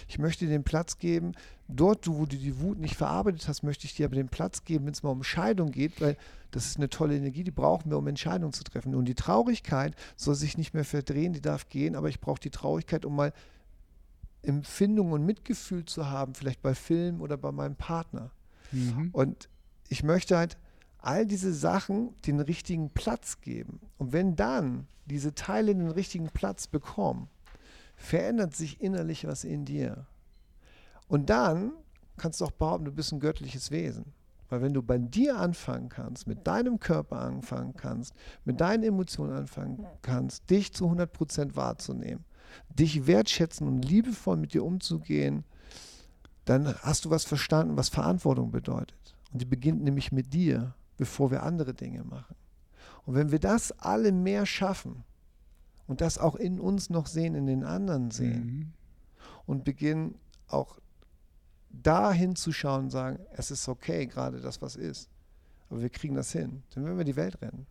Ich möchte dir den Platz geben, dort, wo du die Wut nicht verarbeitet hast, möchte ich dir aber den Platz geben, wenn es mal um Scheidung geht, weil das ist eine tolle Energie, die brauchen wir, um Entscheidungen zu treffen. Und die Traurigkeit soll sich nicht mehr verdrehen, die darf gehen, aber ich brauche die Traurigkeit, um mal Empfindung und Mitgefühl zu haben, vielleicht bei Film oder bei meinem Partner. Mhm. Und ich möchte halt all diese Sachen den richtigen Platz geben. Und wenn dann diese Teile den richtigen Platz bekommen, verändert sich innerlich was in dir. Und dann kannst du auch behaupten, du bist ein göttliches Wesen. Weil wenn du bei dir anfangen kannst, mit deinem Körper anfangen kannst, mit deinen Emotionen anfangen kannst, dich zu 100% wahrzunehmen, dich wertschätzen und liebevoll mit dir umzugehen, dann hast du was verstanden, was Verantwortung bedeutet. Und die beginnt nämlich mit dir, bevor wir andere Dinge machen. Und wenn wir das alle mehr schaffen und das auch in uns noch sehen, in den anderen sehen mhm. und beginnen auch da hinzuschauen und sagen, es ist okay, gerade das, was ist. Aber wir kriegen das hin. Dann werden wir die Welt retten.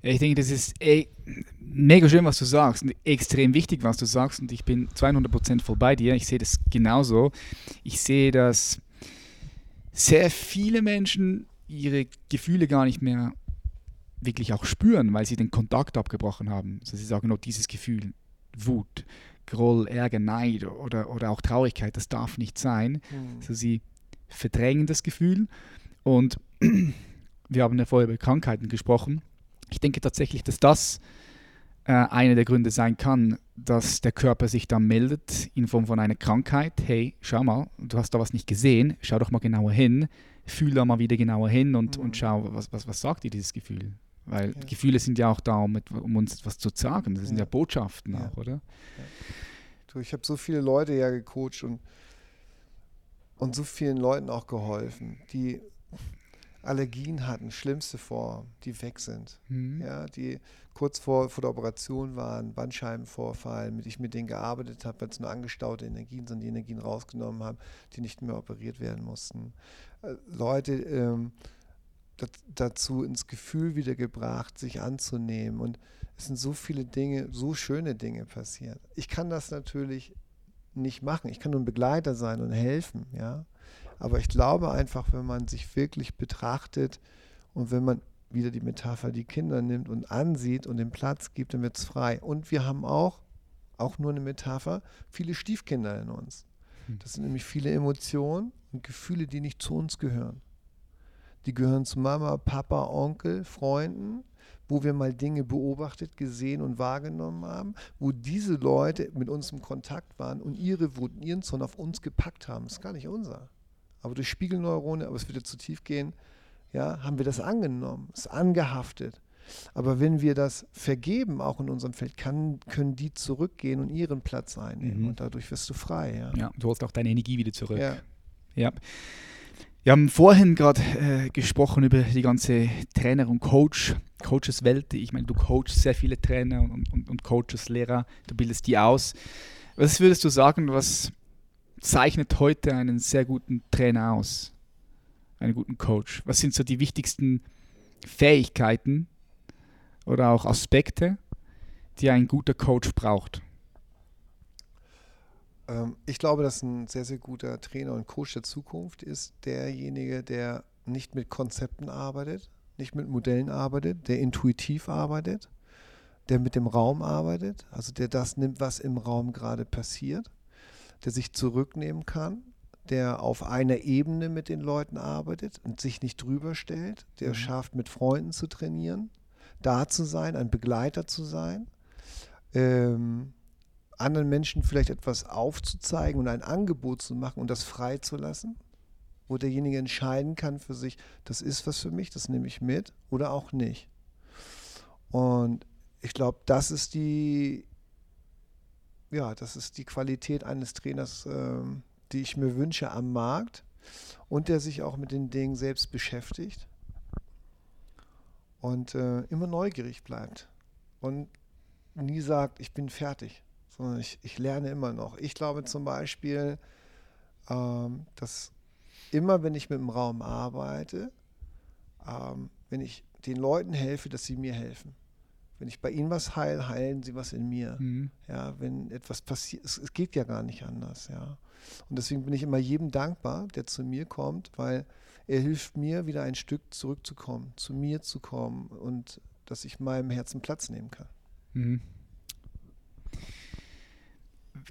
Ich denke, das ist ey, mega schön, was du sagst und extrem wichtig, was du sagst und ich bin 200% voll bei dir. Ich sehe das genauso. Ich sehe, dass sehr viele Menschen ihre Gefühle gar nicht mehr wirklich auch spüren, weil sie den Kontakt abgebrochen haben. Also sie sagen nur dieses Gefühl, Wut, Groll, Ärger, Neid oder, oder auch Traurigkeit, das darf nicht sein. Mhm. Also sie verdrängen das Gefühl und <clears throat> wir haben ja vorher über Krankheiten gesprochen. Ich denke tatsächlich, dass das äh, einer der Gründe sein kann, dass der Körper sich dann meldet in Form von einer Krankheit. Hey, schau mal, du hast da was nicht gesehen, schau doch mal genauer hin, fühl da mal wieder genauer hin und, mhm. und schau, was, was, was sagt dir dieses Gefühl? Weil ja. Gefühle sind ja auch da, um, um, uns etwas zu sagen. Das sind ja, ja Botschaften ja. auch, oder? Du, ich habe so viele Leute ja gecoacht und, und so vielen Leuten auch geholfen, die Allergien hatten, schlimmste Form, die weg sind. Mhm. Ja, die kurz vor, vor der Operation waren, Bandscheibenvorfall, mit ich mit denen gearbeitet habe, weil es nur angestaute Energien sind, die Energien rausgenommen haben, die nicht mehr operiert werden mussten. Äh, Leute ähm, dazu ins Gefühl wiedergebracht, sich anzunehmen. Und es sind so viele Dinge, so schöne Dinge passiert. Ich kann das natürlich nicht machen. Ich kann nur ein Begleiter sein und helfen, ja. Aber ich glaube einfach, wenn man sich wirklich betrachtet und wenn man wieder die Metapher die Kinder nimmt und ansieht und den Platz gibt, dann wird es frei. Und wir haben auch, auch nur eine Metapher, viele Stiefkinder in uns. Hm. Das sind nämlich viele Emotionen und Gefühle, die nicht zu uns gehören. Die gehören zu Mama, Papa, Onkel, Freunden, wo wir mal Dinge beobachtet, gesehen und wahrgenommen haben, wo diese Leute mit uns im Kontakt waren und ihre Wut, ihren Zorn auf uns gepackt haben. Das ist gar nicht unser. Aber durch Spiegelneurone, aber es würde zu tief gehen, ja, haben wir das angenommen, es angehaftet. Aber wenn wir das vergeben, auch in unserem Feld, kann, können die zurückgehen und ihren Platz einnehmen. Mhm. Und dadurch wirst du frei. Ja. ja, du holst auch deine Energie wieder zurück. Ja. ja. Wir haben vorhin gerade äh, gesprochen über die ganze Trainer- und Coach, Coaches-Welt. Ich meine, du coachst sehr viele Trainer und, und, und Coaches, Lehrer, du bildest die aus. Was würdest du sagen, was zeichnet heute einen sehr guten Trainer aus? Einen guten Coach? Was sind so die wichtigsten Fähigkeiten oder auch Aspekte, die ein guter Coach braucht? Ähm, ich glaube, dass ein sehr, sehr guter Trainer und Coach der Zukunft ist derjenige, der nicht mit Konzepten arbeitet, nicht mit Modellen arbeitet, der intuitiv arbeitet, der mit dem Raum arbeitet, also der das nimmt, was im Raum gerade passiert, der sich zurücknehmen kann, der auf einer Ebene mit den Leuten arbeitet und sich nicht drüber stellt, der mhm. schafft, mit Freunden zu trainieren, da zu sein, ein Begleiter zu sein. Ähm, anderen Menschen vielleicht etwas aufzuzeigen und ein Angebot zu machen und das freizulassen, wo derjenige entscheiden kann für sich, das ist was für mich, das nehme ich mit oder auch nicht. Und ich glaube, das ist die, ja, das ist die Qualität eines Trainers, äh, die ich mir wünsche am Markt und der sich auch mit den Dingen selbst beschäftigt und äh, immer neugierig bleibt und nie sagt, ich bin fertig sondern ich, ich lerne immer noch. Ich glaube zum Beispiel, ähm, dass immer, wenn ich mit dem Raum arbeite, ähm, wenn ich den Leuten helfe, dass sie mir helfen. Wenn ich bei ihnen was heile, heilen sie was in mir. Mhm. Ja, wenn etwas passiert, es, es, geht ja gar nicht anders, ja. Und deswegen bin ich immer jedem dankbar, der zu mir kommt, weil er hilft mir, wieder ein Stück zurückzukommen, zu mir zu kommen und dass ich meinem Herzen Platz nehmen kann. Mhm.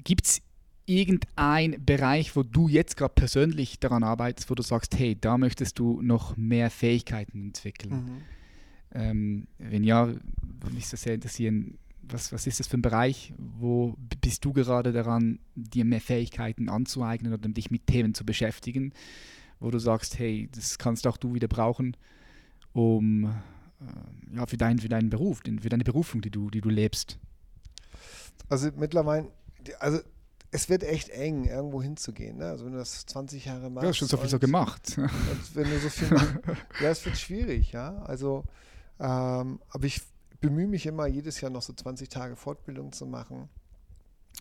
Gibt es irgendeinen Bereich, wo du jetzt gerade persönlich daran arbeitest, wo du sagst, hey, da möchtest du noch mehr Fähigkeiten entwickeln? Mhm. Ähm, wenn ja, würde mich so sehr interessieren, was, was ist das für ein Bereich? Wo bist du gerade daran, dir mehr Fähigkeiten anzueignen oder dich mit Themen zu beschäftigen, wo du sagst, hey, das kannst auch du wieder brauchen, um äh, ja, für, dein, für deinen Beruf, für deine Berufung, die du, die du lebst? Also mittlerweile, also es wird echt eng, irgendwo hinzugehen. Ne? Also wenn du das 20 Jahre machst. Du hast schon so viel so gemacht. wenn du so viel <laughs> machst, ja, es wird schwierig, ja. Also, ähm, aber ich bemühe mich immer, jedes Jahr noch so 20 Tage Fortbildung zu machen.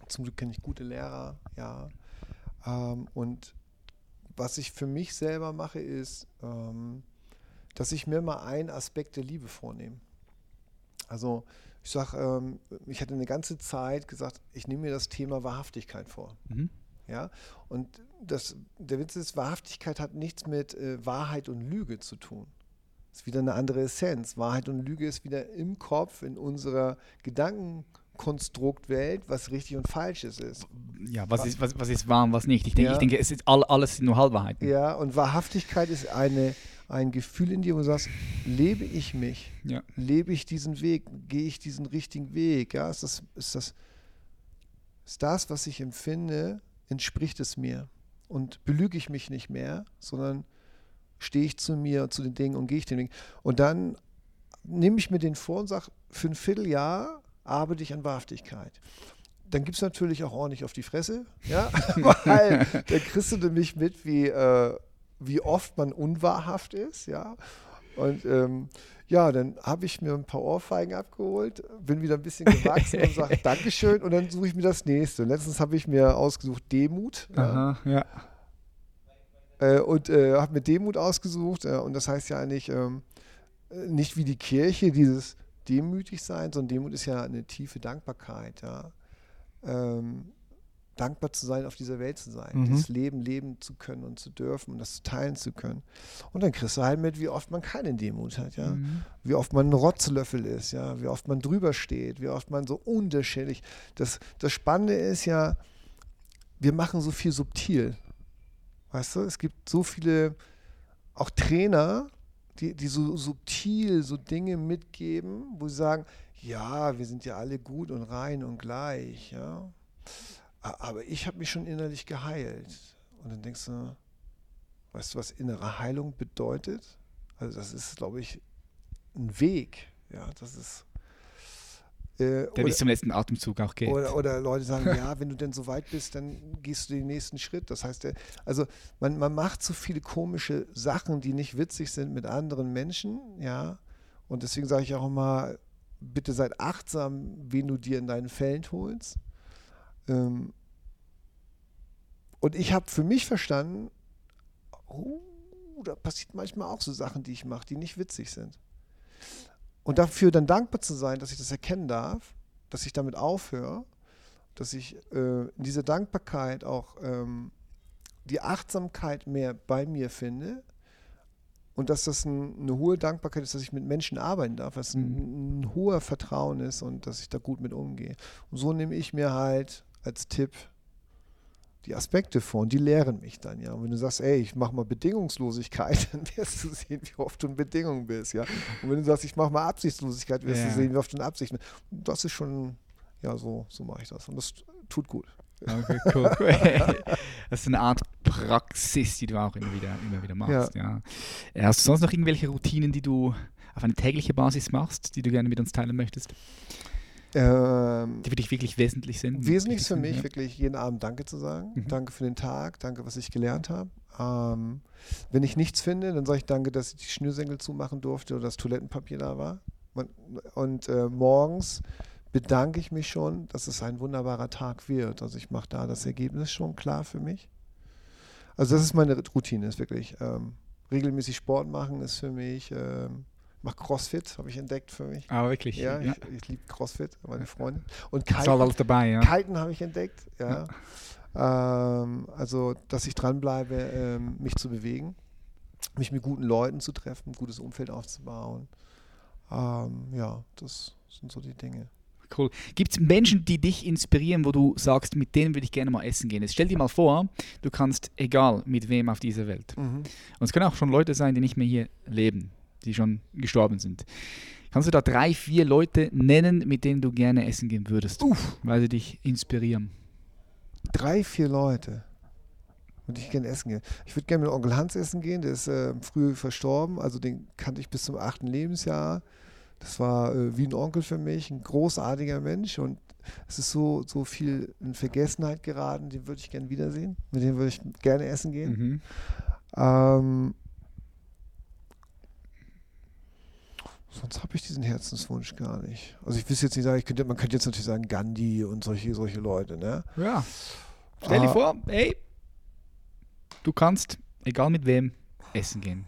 Zum Glück kenne ich gute Lehrer, ja. Ähm, und was ich für mich selber mache, ist, ähm, dass ich mir mal einen Aspekt der Liebe vornehme. Also ich sage, ähm, ich hatte eine ganze Zeit gesagt, ich nehme mir das Thema Wahrhaftigkeit vor. Mhm. Ja, und das, der Witz ist, Wahrhaftigkeit hat nichts mit äh, Wahrheit und Lüge zu tun. Ist wieder eine andere Essenz. Wahrheit und Lüge ist wieder im Kopf, in unserer Gedankenkonstruktwelt, was richtig und falsches ist. Ja, was, was ist, was, was ist wahr und was nicht? Ich denke, ja. ich denke es ist all, alles nur Halbwahrheiten. Ja, und Wahrhaftigkeit ist eine ein Gefühl in dir, wo du sagst, lebe ich mich? Ja. Lebe ich diesen Weg? Gehe ich diesen richtigen Weg? Ja, ist das, ist das, ist das, was ich empfinde, entspricht es mir? Und belüge ich mich nicht mehr, sondern stehe ich zu mir, zu den Dingen und gehe ich den Weg. Und dann nehme ich mir den vor und sage, für ein Vierteljahr arbeite ich an Wahrhaftigkeit dann gibt es natürlich auch ordentlich auf die Fresse, ja, <laughs> <laughs> weil da kriegst du nämlich mit, wie, äh, wie oft man unwahrhaft ist, ja. Und ähm, ja, dann habe ich mir ein paar Ohrfeigen abgeholt, bin wieder ein bisschen gewachsen und sage <laughs> Dankeschön und dann suche ich mir das nächste. Letztens habe ich mir ausgesucht Demut. Aha, ja. Äh, und äh, habe mir Demut ausgesucht äh, und das heißt ja eigentlich ähm, nicht wie die Kirche dieses demütig sein, sondern Demut ist ja eine tiefe Dankbarkeit. Ja. Ähm, dankbar zu sein, auf dieser Welt zu sein, mhm. dieses Leben leben zu können und zu dürfen und das teilen zu können. Und dann kriegst du halt mit, wie oft man keine Demut hat, ja, mhm. wie oft man ein Rotzlöffel ist, ja, wie oft man drüber steht, wie oft man so unterschiedlich. Das, das Spannende ist ja, wir machen so viel subtil. Weißt du, es gibt so viele, auch Trainer, die, die so subtil so Dinge mitgeben, wo sie sagen, ja, wir sind ja alle gut und rein und gleich, ja. Aber ich habe mich schon innerlich geheilt. Und dann denkst du, weißt du, was innere Heilung bedeutet? Also das ist, glaube ich, ein Weg. Ja, das ist. Äh, der bis zum letzten Atemzug auch geht. Oder, oder, Leute sagen, <laughs> ja, wenn du denn so weit bist, dann gehst du den nächsten Schritt. Das heißt, der, also man, man macht so viele komische Sachen, die nicht witzig sind mit anderen Menschen, ja. Und deswegen sage ich auch immer, bitte seid achtsam, wen du dir in deinen Fällen holst. Ähm, und ich habe für mich verstanden, oh, da passiert manchmal auch so Sachen, die ich mache, die nicht witzig sind. Und dafür dann dankbar zu sein, dass ich das erkennen darf, dass ich damit aufhöre, dass ich äh, in dieser Dankbarkeit auch ähm, die Achtsamkeit mehr bei mir finde und dass das ein, eine hohe Dankbarkeit ist, dass ich mit Menschen arbeiten darf, dass ein, mhm. ein hoher Vertrauen ist und dass ich da gut mit umgehe. Und so nehme ich mir halt als Tipp die Aspekte vor und die lehren mich dann, ja. Und wenn du sagst, ey, ich mache mal Bedingungslosigkeit, <laughs> dann wirst du sehen, wie oft du in Bedingungen bist, ja. Und wenn du sagst, ich mache mal Absichtslosigkeit, wirst ja. du sehen, wie oft du in Absicht bist. Das ist schon, ja, so, so mache ich das. Und das tut gut. Okay, cool. <laughs> das ist eine Art Praxis, die du auch immer wieder, immer wieder machst. Ja. ja. Hast du sonst noch irgendwelche Routinen, die du auf eine tägliche Basis machst, die du gerne mit uns teilen möchtest? Ähm, die für dich wirklich wesentlich sind? Wesentlich ist für mich, ja. wirklich jeden Abend Danke zu sagen. Mhm. Danke für den Tag, danke, was ich gelernt habe. Ähm, wenn ich nichts finde, dann sage ich Danke, dass ich die Schnürsenkel zumachen durfte oder das Toilettenpapier da war. Und, und äh, morgens bedanke ich mich schon, dass es ein wunderbarer Tag wird. Also ich mache da das Ergebnis schon klar für mich. Also das ist meine Routine, ist wirklich ähm, regelmäßig Sport machen ist für mich ähm, mache Crossfit, habe ich entdeckt für mich. Ah, wirklich? Ja, ja. ich, ich liebe Crossfit, meine Freundin. Und Kiten, alles dabei, ja. Kiten habe ich entdeckt, ja. ja. Ähm, also, dass ich dranbleibe, ähm, mich zu bewegen, mich mit guten Leuten zu treffen, ein gutes Umfeld aufzubauen. Ähm, ja, das sind so die Dinge. Cool. Gibt es Menschen, die dich inspirieren, wo du sagst, mit denen würde ich gerne mal essen gehen? Jetzt stell dir mal vor, du kannst, egal mit wem auf dieser Welt, mhm. und es können auch schon Leute sein, die nicht mehr hier leben, die schon gestorben sind. Kannst du da drei, vier Leute nennen, mit denen du gerne essen gehen würdest? Uff. Weil sie dich inspirieren. Drei, vier Leute. Würde ich gerne essen gehen. Ich würde gerne mit Onkel Hans essen gehen, der ist äh, früh verstorben, also den kannte ich bis zum achten Lebensjahr. Das war äh, wie ein Onkel für mich, ein großartiger Mensch und es ist so, so viel in Vergessenheit geraten, den würde ich gerne wiedersehen. Mit dem würde ich gerne essen gehen. Mhm. Ähm, sonst habe ich diesen Herzenswunsch gar nicht. Also ich wüsste jetzt nicht sagen, ich könnte, man könnte jetzt natürlich sagen Gandhi und solche, solche Leute, ne? Ja. Stell dir Ah. vor, ey, du kannst, egal mit wem, essen gehen.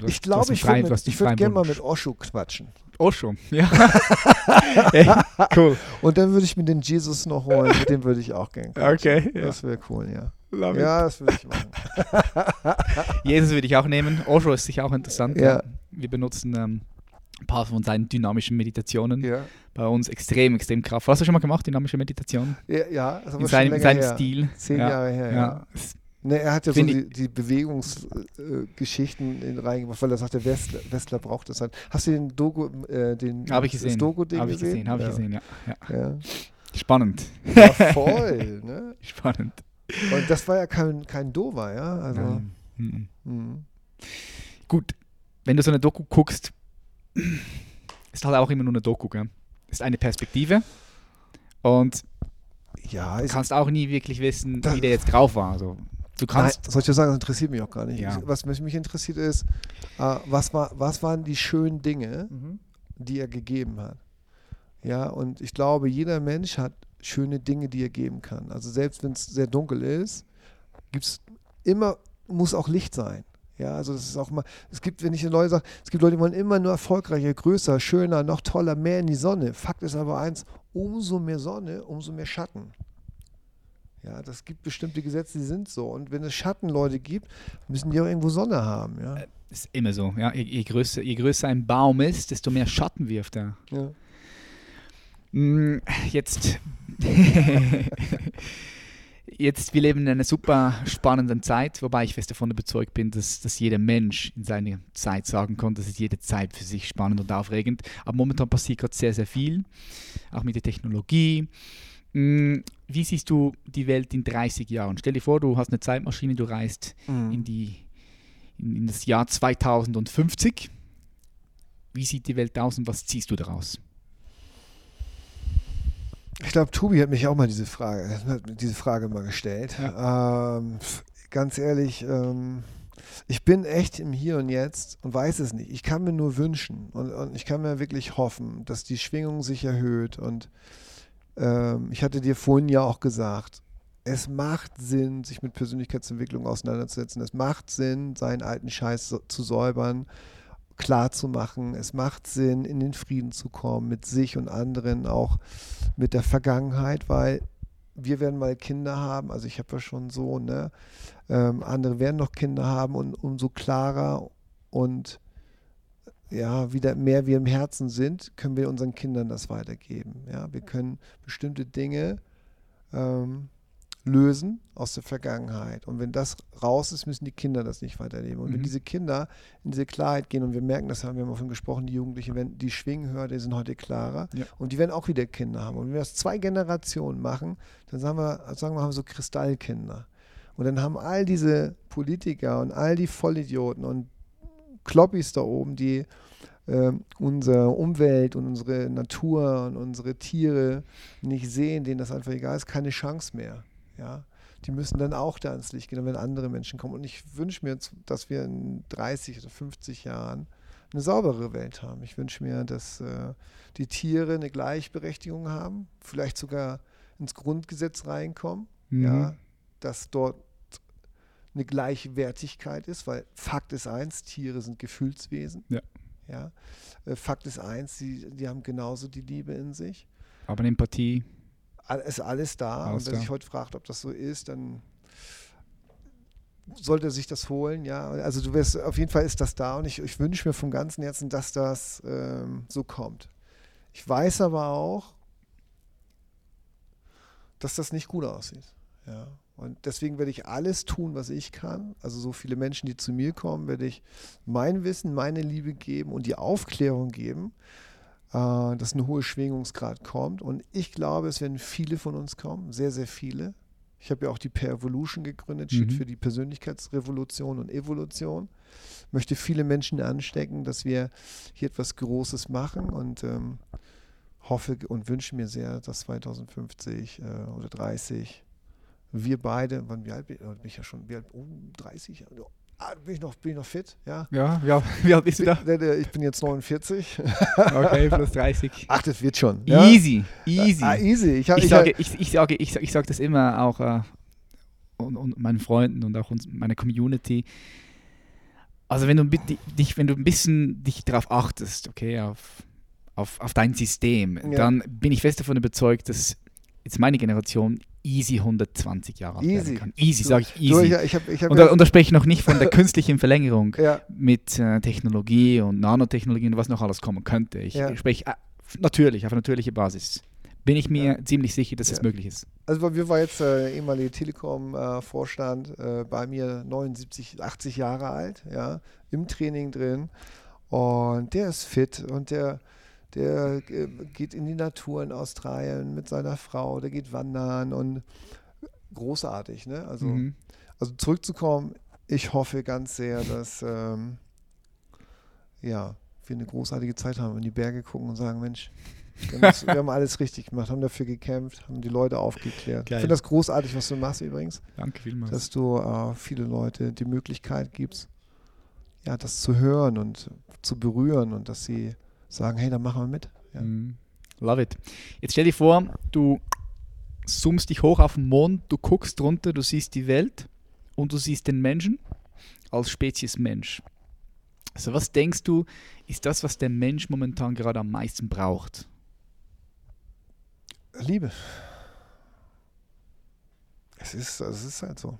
Du Ich glaube, ich würde würd gerne mal mit Osho quatschen. Osho, ja. <laughs> ey, cool. Und dann würde ich mir den Jesus noch holen, mit dem würde ich auch gerne quatschen. <laughs> Okay, ja. Das wäre cool, ja. Love Ja, das würde ich machen. <laughs> Jesus würde ich auch nehmen. Osho ist sicher auch interessant. Ja. Wir benutzen ähm, ein paar von seinen dynamischen Meditationen Ja, bei uns extrem, extrem kraftvoll. Hast du schon mal gemacht, dynamische Meditation? ja, ja das In schon seinem, in seinem. Stil. Zehn ja. Jahre her, ja. Ne, er hat ja so Find die, die Bewegungsgeschichten in reingebracht, weil er sagte, Westler, Westler braucht das halt. Hast du den Dogo, äh, den Habe ich das gesehen. Dogo-Ding Habe ich gesehen, habe ich ja. gesehen, ja. ja. Ja. Spannend. ja, <laughs> voll. Ne? Spannend. Und das war ja kein, kein Dover, ja. Also, Nein. Mhm. mhm. Gut, wenn du so eine Doku guckst, ist halt auch immer nur eine Doku, gell? Ist eine Perspektive und ja, du kannst auch nie wirklich wissen, wie der jetzt drauf war. Also, du nein, kannst. soll ich dir sagen, das interessiert mich auch gar nicht. Ja. Was mich, mich interessiert ist, äh, was, war, was waren die schönen Dinge, Mhm. die er gegeben hat. Ja, und ich glaube, jeder Mensch hat schöne Dinge, die er geben kann. Also selbst wenn es sehr dunkel ist, gibt es immer, muss auch Licht sein. Ja, also das ist auch mal, es gibt, wenn ich den Leuten sage, es gibt Leute, die wollen immer nur erfolgreicher, größer, schöner, noch toller, mehr in die Sonne. Fakt ist aber eins, umso mehr Sonne, umso mehr Schatten. Ja, das gibt bestimmte Gesetze, die sind so. Und wenn es Schattenleute gibt, müssen die auch irgendwo Sonne haben. Ja. Ist immer so. Ja? Je, je, größer, je größer ein Baum ist, desto mehr Schatten wirft er. ja. Mm, Jetzt, <laughs> jetzt, wir leben in einer super spannenden Zeit, wobei ich fest davon überzeugt bin, dass, dass jeder Mensch in seiner Zeit sagen kann, das ist jede Zeit für sich spannend und aufregend. Aber momentan passiert gerade sehr, sehr viel, auch mit der Technologie. Wie siehst du die Welt in 30 Jahren? Stell dir vor, du hast eine Zeitmaschine, du reist Mhm. in, die, in, in das Jahr 2050. Wie sieht die Welt aus und was ziehst du daraus? Ich glaube, Tobi hat mich auch mal diese Frage, <laughs> diese Frage mal gestellt. Ähm, pf, ganz ehrlich, ähm, ich bin echt im Hier und Jetzt und weiß es nicht. Ich kann mir nur wünschen und, und ich kann mir wirklich hoffen, dass die Schwingung sich erhöht. Und ähm, ich hatte dir vorhin ja auch gesagt, es macht Sinn, sich mit Persönlichkeitsentwicklung auseinanderzusetzen. Es macht Sinn, seinen alten Scheiß so, zu säubern, klar zu machen. Es macht Sinn, in den Frieden zu kommen mit sich und anderen, auch mit der Vergangenheit, weil wir werden mal Kinder haben, also ich habe ja schon so, ne? Ähm, andere werden noch Kinder haben und umso klarer und ja, wieder mehr wir im Herzen sind, können wir unseren Kindern das weitergeben. Ja, wir können bestimmte Dinge ähm, lösen aus der Vergangenheit. Und wenn das raus ist, müssen die Kinder das nicht weiterleben. Und wenn Mhm. diese Kinder in diese Klarheit gehen, und wir merken, das haben wir mal von gesprochen, die Jugendlichen, wenn die schwingen hören, die sind heute klarer. Ja. Und die werden auch wieder Kinder haben. Und wenn wir das zwei Generationen machen, dann sagen wir, sagen wir, haben wir so Kristallkinder. Und dann haben all diese Politiker und all die Vollidioten und Kloppis da oben, die ähm, unsere Umwelt und unsere Natur und unsere Tiere nicht sehen, denen das einfach egal ist, keine Chance mehr. Ja? Die müssen dann auch da ins Licht gehen, wenn andere Menschen kommen. Und ich wünsche mir, dass wir in 30 oder 50 Jahren eine saubere Welt haben. Ich wünsche mir, dass äh, die Tiere eine Gleichberechtigung haben, vielleicht sogar ins Grundgesetz reinkommen, Mhm. ja, dass dort eine Gleichwertigkeit ist, weil Fakt ist eins, Tiere sind Gefühlswesen. Ja. Ja. Äh, Fakt ist eins, die, die haben genauso die Liebe in sich. Aber eine Empathie. All- ist alles da. Alles und wenn da. sich heute fragt, ob das so ist, dann sollte er sich das holen. Ja, also du wirst, auf jeden Fall ist das da und ich, ich wünsche mir vom ganzen Herzen, dass das ähm, so kommt. Ich weiß aber auch, dass das nicht gut aussieht. Ja. Und deswegen werde ich alles tun, was ich kann. Also so viele Menschen, die zu mir kommen, werde ich mein Wissen, meine Liebe geben und die Aufklärung geben, äh, dass ein hoher Schwingungsgrad kommt. Und ich glaube, es werden viele von uns kommen, sehr, sehr viele. Ich habe ja auch die Per Evolution gegründet, steht Mhm. für die Persönlichkeitsrevolution und Evolution. Möchte viele Menschen anstecken, dass wir hier etwas Großes machen und ähm, hoffe und wünsche mir sehr, dass 2050 äh, oder 30 wir beide, wann wie alt bin, bin ich ja schon, wie alt, oh, 30, ah, bin ich noch, bin ich noch fit, ja. Ja, ja. <laughs> Wie alt bist du da? Ich bin jetzt 49. Okay, plus <laughs> 30. Ach, das wird schon. Ja? Easy, easy. Ah, easy. Ich, hab, ich, ich, sage, ich, ich, sage, ich, ich sage das immer auch äh, und, und meinen Freunden und auch uns, meiner Community. Also wenn du, dich, wenn du ein bisschen dich darauf achtest, okay, auf, auf, auf dein System, Ja. dann bin ich fest davon überzeugt, dass jetzt meine Generation easy 120 Jahre alt werden Easy. kann. Easy, Du- sage ich du, easy. ich, ich habe ich hab und, da, und da spreche ich noch nicht von der <laughs> künstlichen Verlängerung ja, mit äh, Technologie und Nanotechnologie und was noch alles kommen könnte. Ich Ja. spreche äh, natürlich, auf natürliche Basis. Bin ich mir ziemlich sicher, dass es Ja. möglich ist. also bei mir war jetzt äh, ehemaliger Telekom-Vorstand äh, bei mir 79, 80 Jahre alt, ja, im Training drin. Und der ist fit und der, der äh, geht in die Natur in Australien mit seiner Frau, der geht wandern und großartig, ne? Also, Mhm. also zurückzukommen, ich hoffe ganz sehr, dass ja, wir eine großartige Zeit haben, in die Berge gucken und sagen, Mensch, wir haben, das, wir haben alles richtig gemacht, haben dafür gekämpft, haben die Leute aufgeklärt. Geil. Ich finde das großartig, was du machst übrigens, Danke vielmals. dass du äh, viele Leute die Möglichkeit gibst, ja, das zu hören und zu berühren und dass sie sagen, hey, dann machen wir mit. Ja. Mhm. Love it. Jetzt stell dir vor, du zoomst dich hoch auf den Mond, du guckst runter, du siehst die Welt und du siehst den Menschen als Spezies Mensch. Also was denkst du, ist das, was der Mensch momentan gerade am meisten braucht? Liebe. Es ist, es ist halt so.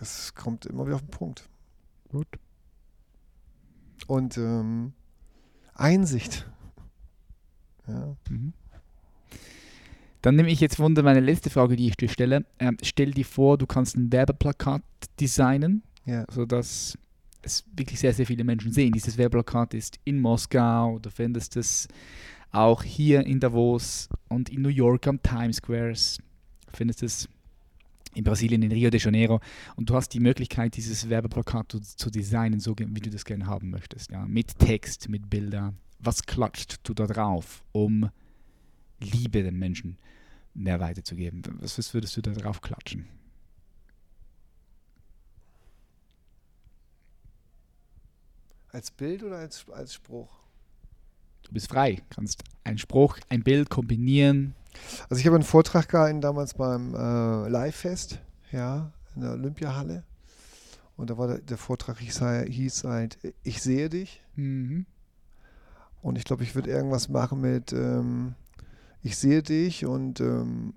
Es kommt immer wieder auf den Punkt. Gut. Und ähm, Einsicht. Ja. Mhm. Dann nehme ich jetzt Wunder meine letzte Frage, die ich dir stelle. Ähm, stell dir vor, du kannst ein Werbeplakat designen, Ja. sodass es wirklich sehr, sehr viele Menschen sehen. Dieses Werbeplakat ist in Moskau, du findest es auch hier in Davos und in New York am Times Squares, findest es in Brasilien, in Rio de Janeiro und du hast die Möglichkeit, dieses Werbeplakat zu, zu designen, so wie du das gerne haben möchtest. Ja? Mit Text, mit Bildern. Was klatscht du da drauf, um Liebe den Menschen mehr weiterzugeben? Was, was würdest du da drauf klatschen? Als Bild oder als, als Spruch? Du bist frei, kannst einen Spruch, ein Bild kombinieren. Also ich habe einen Vortrag gehalten damals beim äh, Live-Fest, ja, in der Olympiahalle. Und da war der, der Vortrag hieß, halt- hieß halt, ich sehe dich. Mhm. Und ich glaube, ich würde irgendwas machen mit, ähm, ich sehe dich und ähm,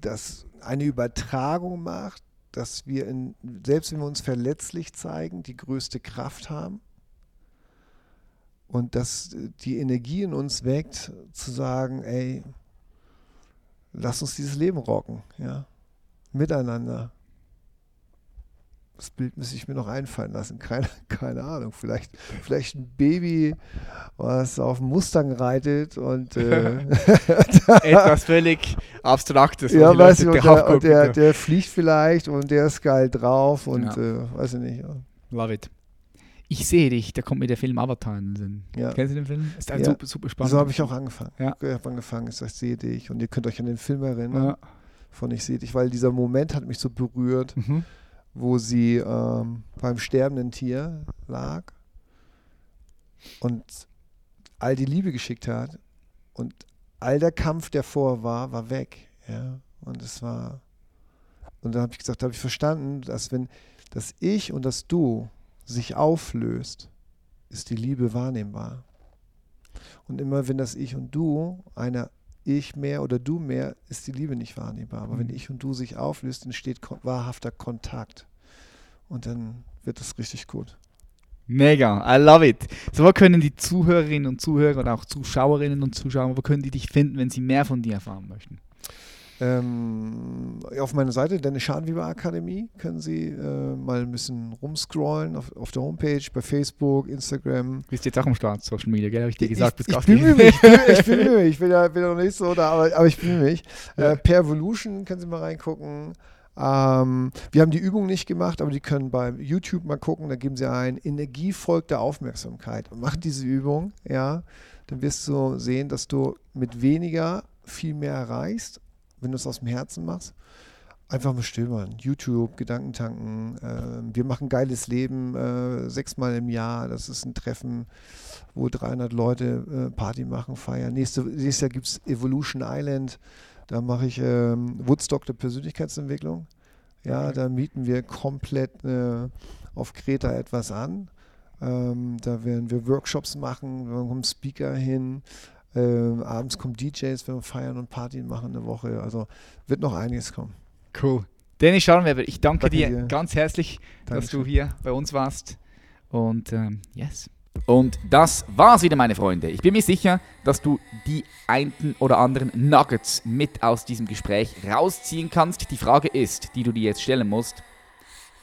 das eine Übertragung macht, dass wir, in, selbst wenn wir uns verletzlich zeigen, die größte Kraft haben. Und dass die Energie in uns weckt, zu sagen, ey, lass uns dieses Leben rocken, ja, miteinander. Das Bild müsste ich mir noch einfallen lassen. <laughs> Keine, keine Ahnung. Vielleicht, vielleicht ein Baby, was auf dem Mustang reitet und äh, <laughs> Etwas völlig Abstraktes. ja, du, Leute und der, und der, der fliegt vielleicht und der ist geil drauf und Ja. äh, weiß ich nicht. Ja. Love it. Ich sehe dich, da kommt mir der Film Avatar in den Sinn. Ja. Kennst du den Film? Ist ein Ja. super, super spannend. So habe ich auch angefangen. Ja. Ich habe angefangen, ich sage, ich sehe dich und ihr könnt euch an den Film erinnern von Ich sehe dich, weil dieser Moment hat mich so berührt, Mhm. wo sie ähm, beim sterbenden Tier lag und all die Liebe geschickt hat und all der Kampf, der vor war, war weg. Ja? Und es war, und dann habe ich gesagt, da habe ich verstanden, dass wenn das Ich und das Du sich auflöst, ist die Liebe wahrnehmbar. Und immer wenn das Ich und Du einer ich mehr oder du mehr, ist die Liebe nicht wahrnehmbar. Aber wenn Mhm. ich und du sich auflöst, entsteht wahrhafter Kontakt. Und dann wird das richtig gut. Mega, I love it. So, wo können die Zuhörerinnen und Zuhörer und auch Zuschauerinnen und Zuschauer, wo können die dich finden, wenn sie mehr von dir erfahren möchten? Ähm, auf meiner Seite, Dennis Scharnweber Akademie, können Sie äh, mal ein bisschen rumscrollen auf, auf der Homepage, bei Facebook, Instagram. Du bist jetzt auch am Start, Social Media, gell? Habe ich dir gesagt, ich, ich bemühe mich, ich bemühe mich, <laughs> ich bin ja, bin ja noch nicht so da, aber, aber ich bemühe mich. Ja. Äh, per Evolution können Sie mal reingucken. Ähm, wir haben die Übung nicht gemacht, aber die können bei YouTube mal gucken, da geben Sie ein Energie folgt der Aufmerksamkeit und machen diese Übung, ja, dann wirst du sehen, dass du mit weniger viel mehr erreichst wenn du es aus dem Herzen machst, einfach mal machen. YouTube, Gedankentanken. Äh, wir machen geiles Leben äh, sechsmal im Jahr. Das ist ein Treffen, wo 300 Leute äh, Party machen, feiern. Nächste, nächstes Jahr gibt es Evolution Island. Da mache ich ähm, Woodstock der Persönlichkeitsentwicklung. Ja, da mieten wir komplett äh, auf Kreta etwas an. Ähm, da werden wir Workshops machen, wir kommen Speaker hin, ähm, abends kommen DJs, wenn wir feiern und Party machen eine Woche. Also wird noch einiges kommen. Cool. Dennis Scharnweber, ich danke, danke dir, dir, ganz herzlich, Dankeschön. dass du hier bei uns warst. Und ähm, yes. Und das war's wieder, meine Freunde. Ich bin mir sicher, dass du die einen oder anderen Nuggets mit aus diesem Gespräch rausziehen kannst. Die Frage ist, die du dir jetzt stellen musst,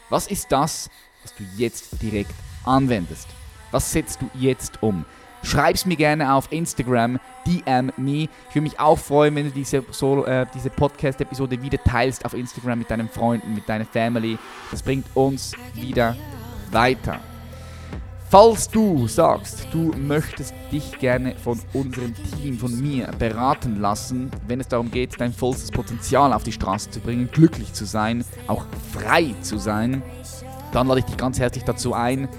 was ist das, was du jetzt direkt anwendest? Was setzt du jetzt um? Schreib's mir gerne auf Instagram, DM me. Ich würde mich auch freuen, wenn du diese, äh, diese Podcast-Episode wieder teilst auf Instagram mit deinen Freunden, mit deiner Family. Das bringt uns wieder weiter. Falls du sagst, du möchtest dich gerne von unserem Team, von mir beraten lassen, wenn es darum geht, dein vollstes Potenzial auf die Straße zu bringen, glücklich zu sein, auch frei zu sein, dann lade ich dich ganz herzlich dazu ein,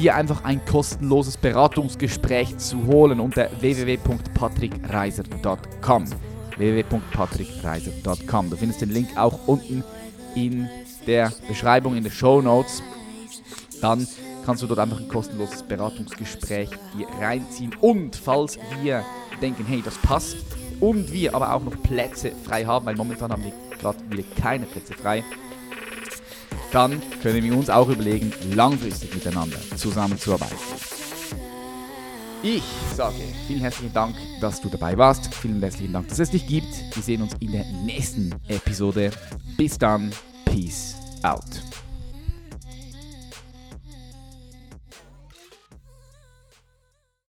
dir einfach ein kostenloses Beratungsgespräch zu holen unter www.patrickreiser.com www.patrickreiser.com Du findest den Link auch unten in der Beschreibung, in den Show Notes. Dann kannst du dort einfach ein kostenloses Beratungsgespräch dir reinziehen. Und falls wir denken, hey, das passt, und wir aber auch noch Plätze frei haben, weil momentan haben wir gerade wieder keine Plätze frei, dann können wir uns auch überlegen, langfristig miteinander zusammenzuarbeiten. Ich sage vielen herzlichen Dank, dass du dabei warst. Vielen herzlichen Dank, dass es dich gibt. Wir sehen uns in der nächsten Episode. Bis dann. Peace out.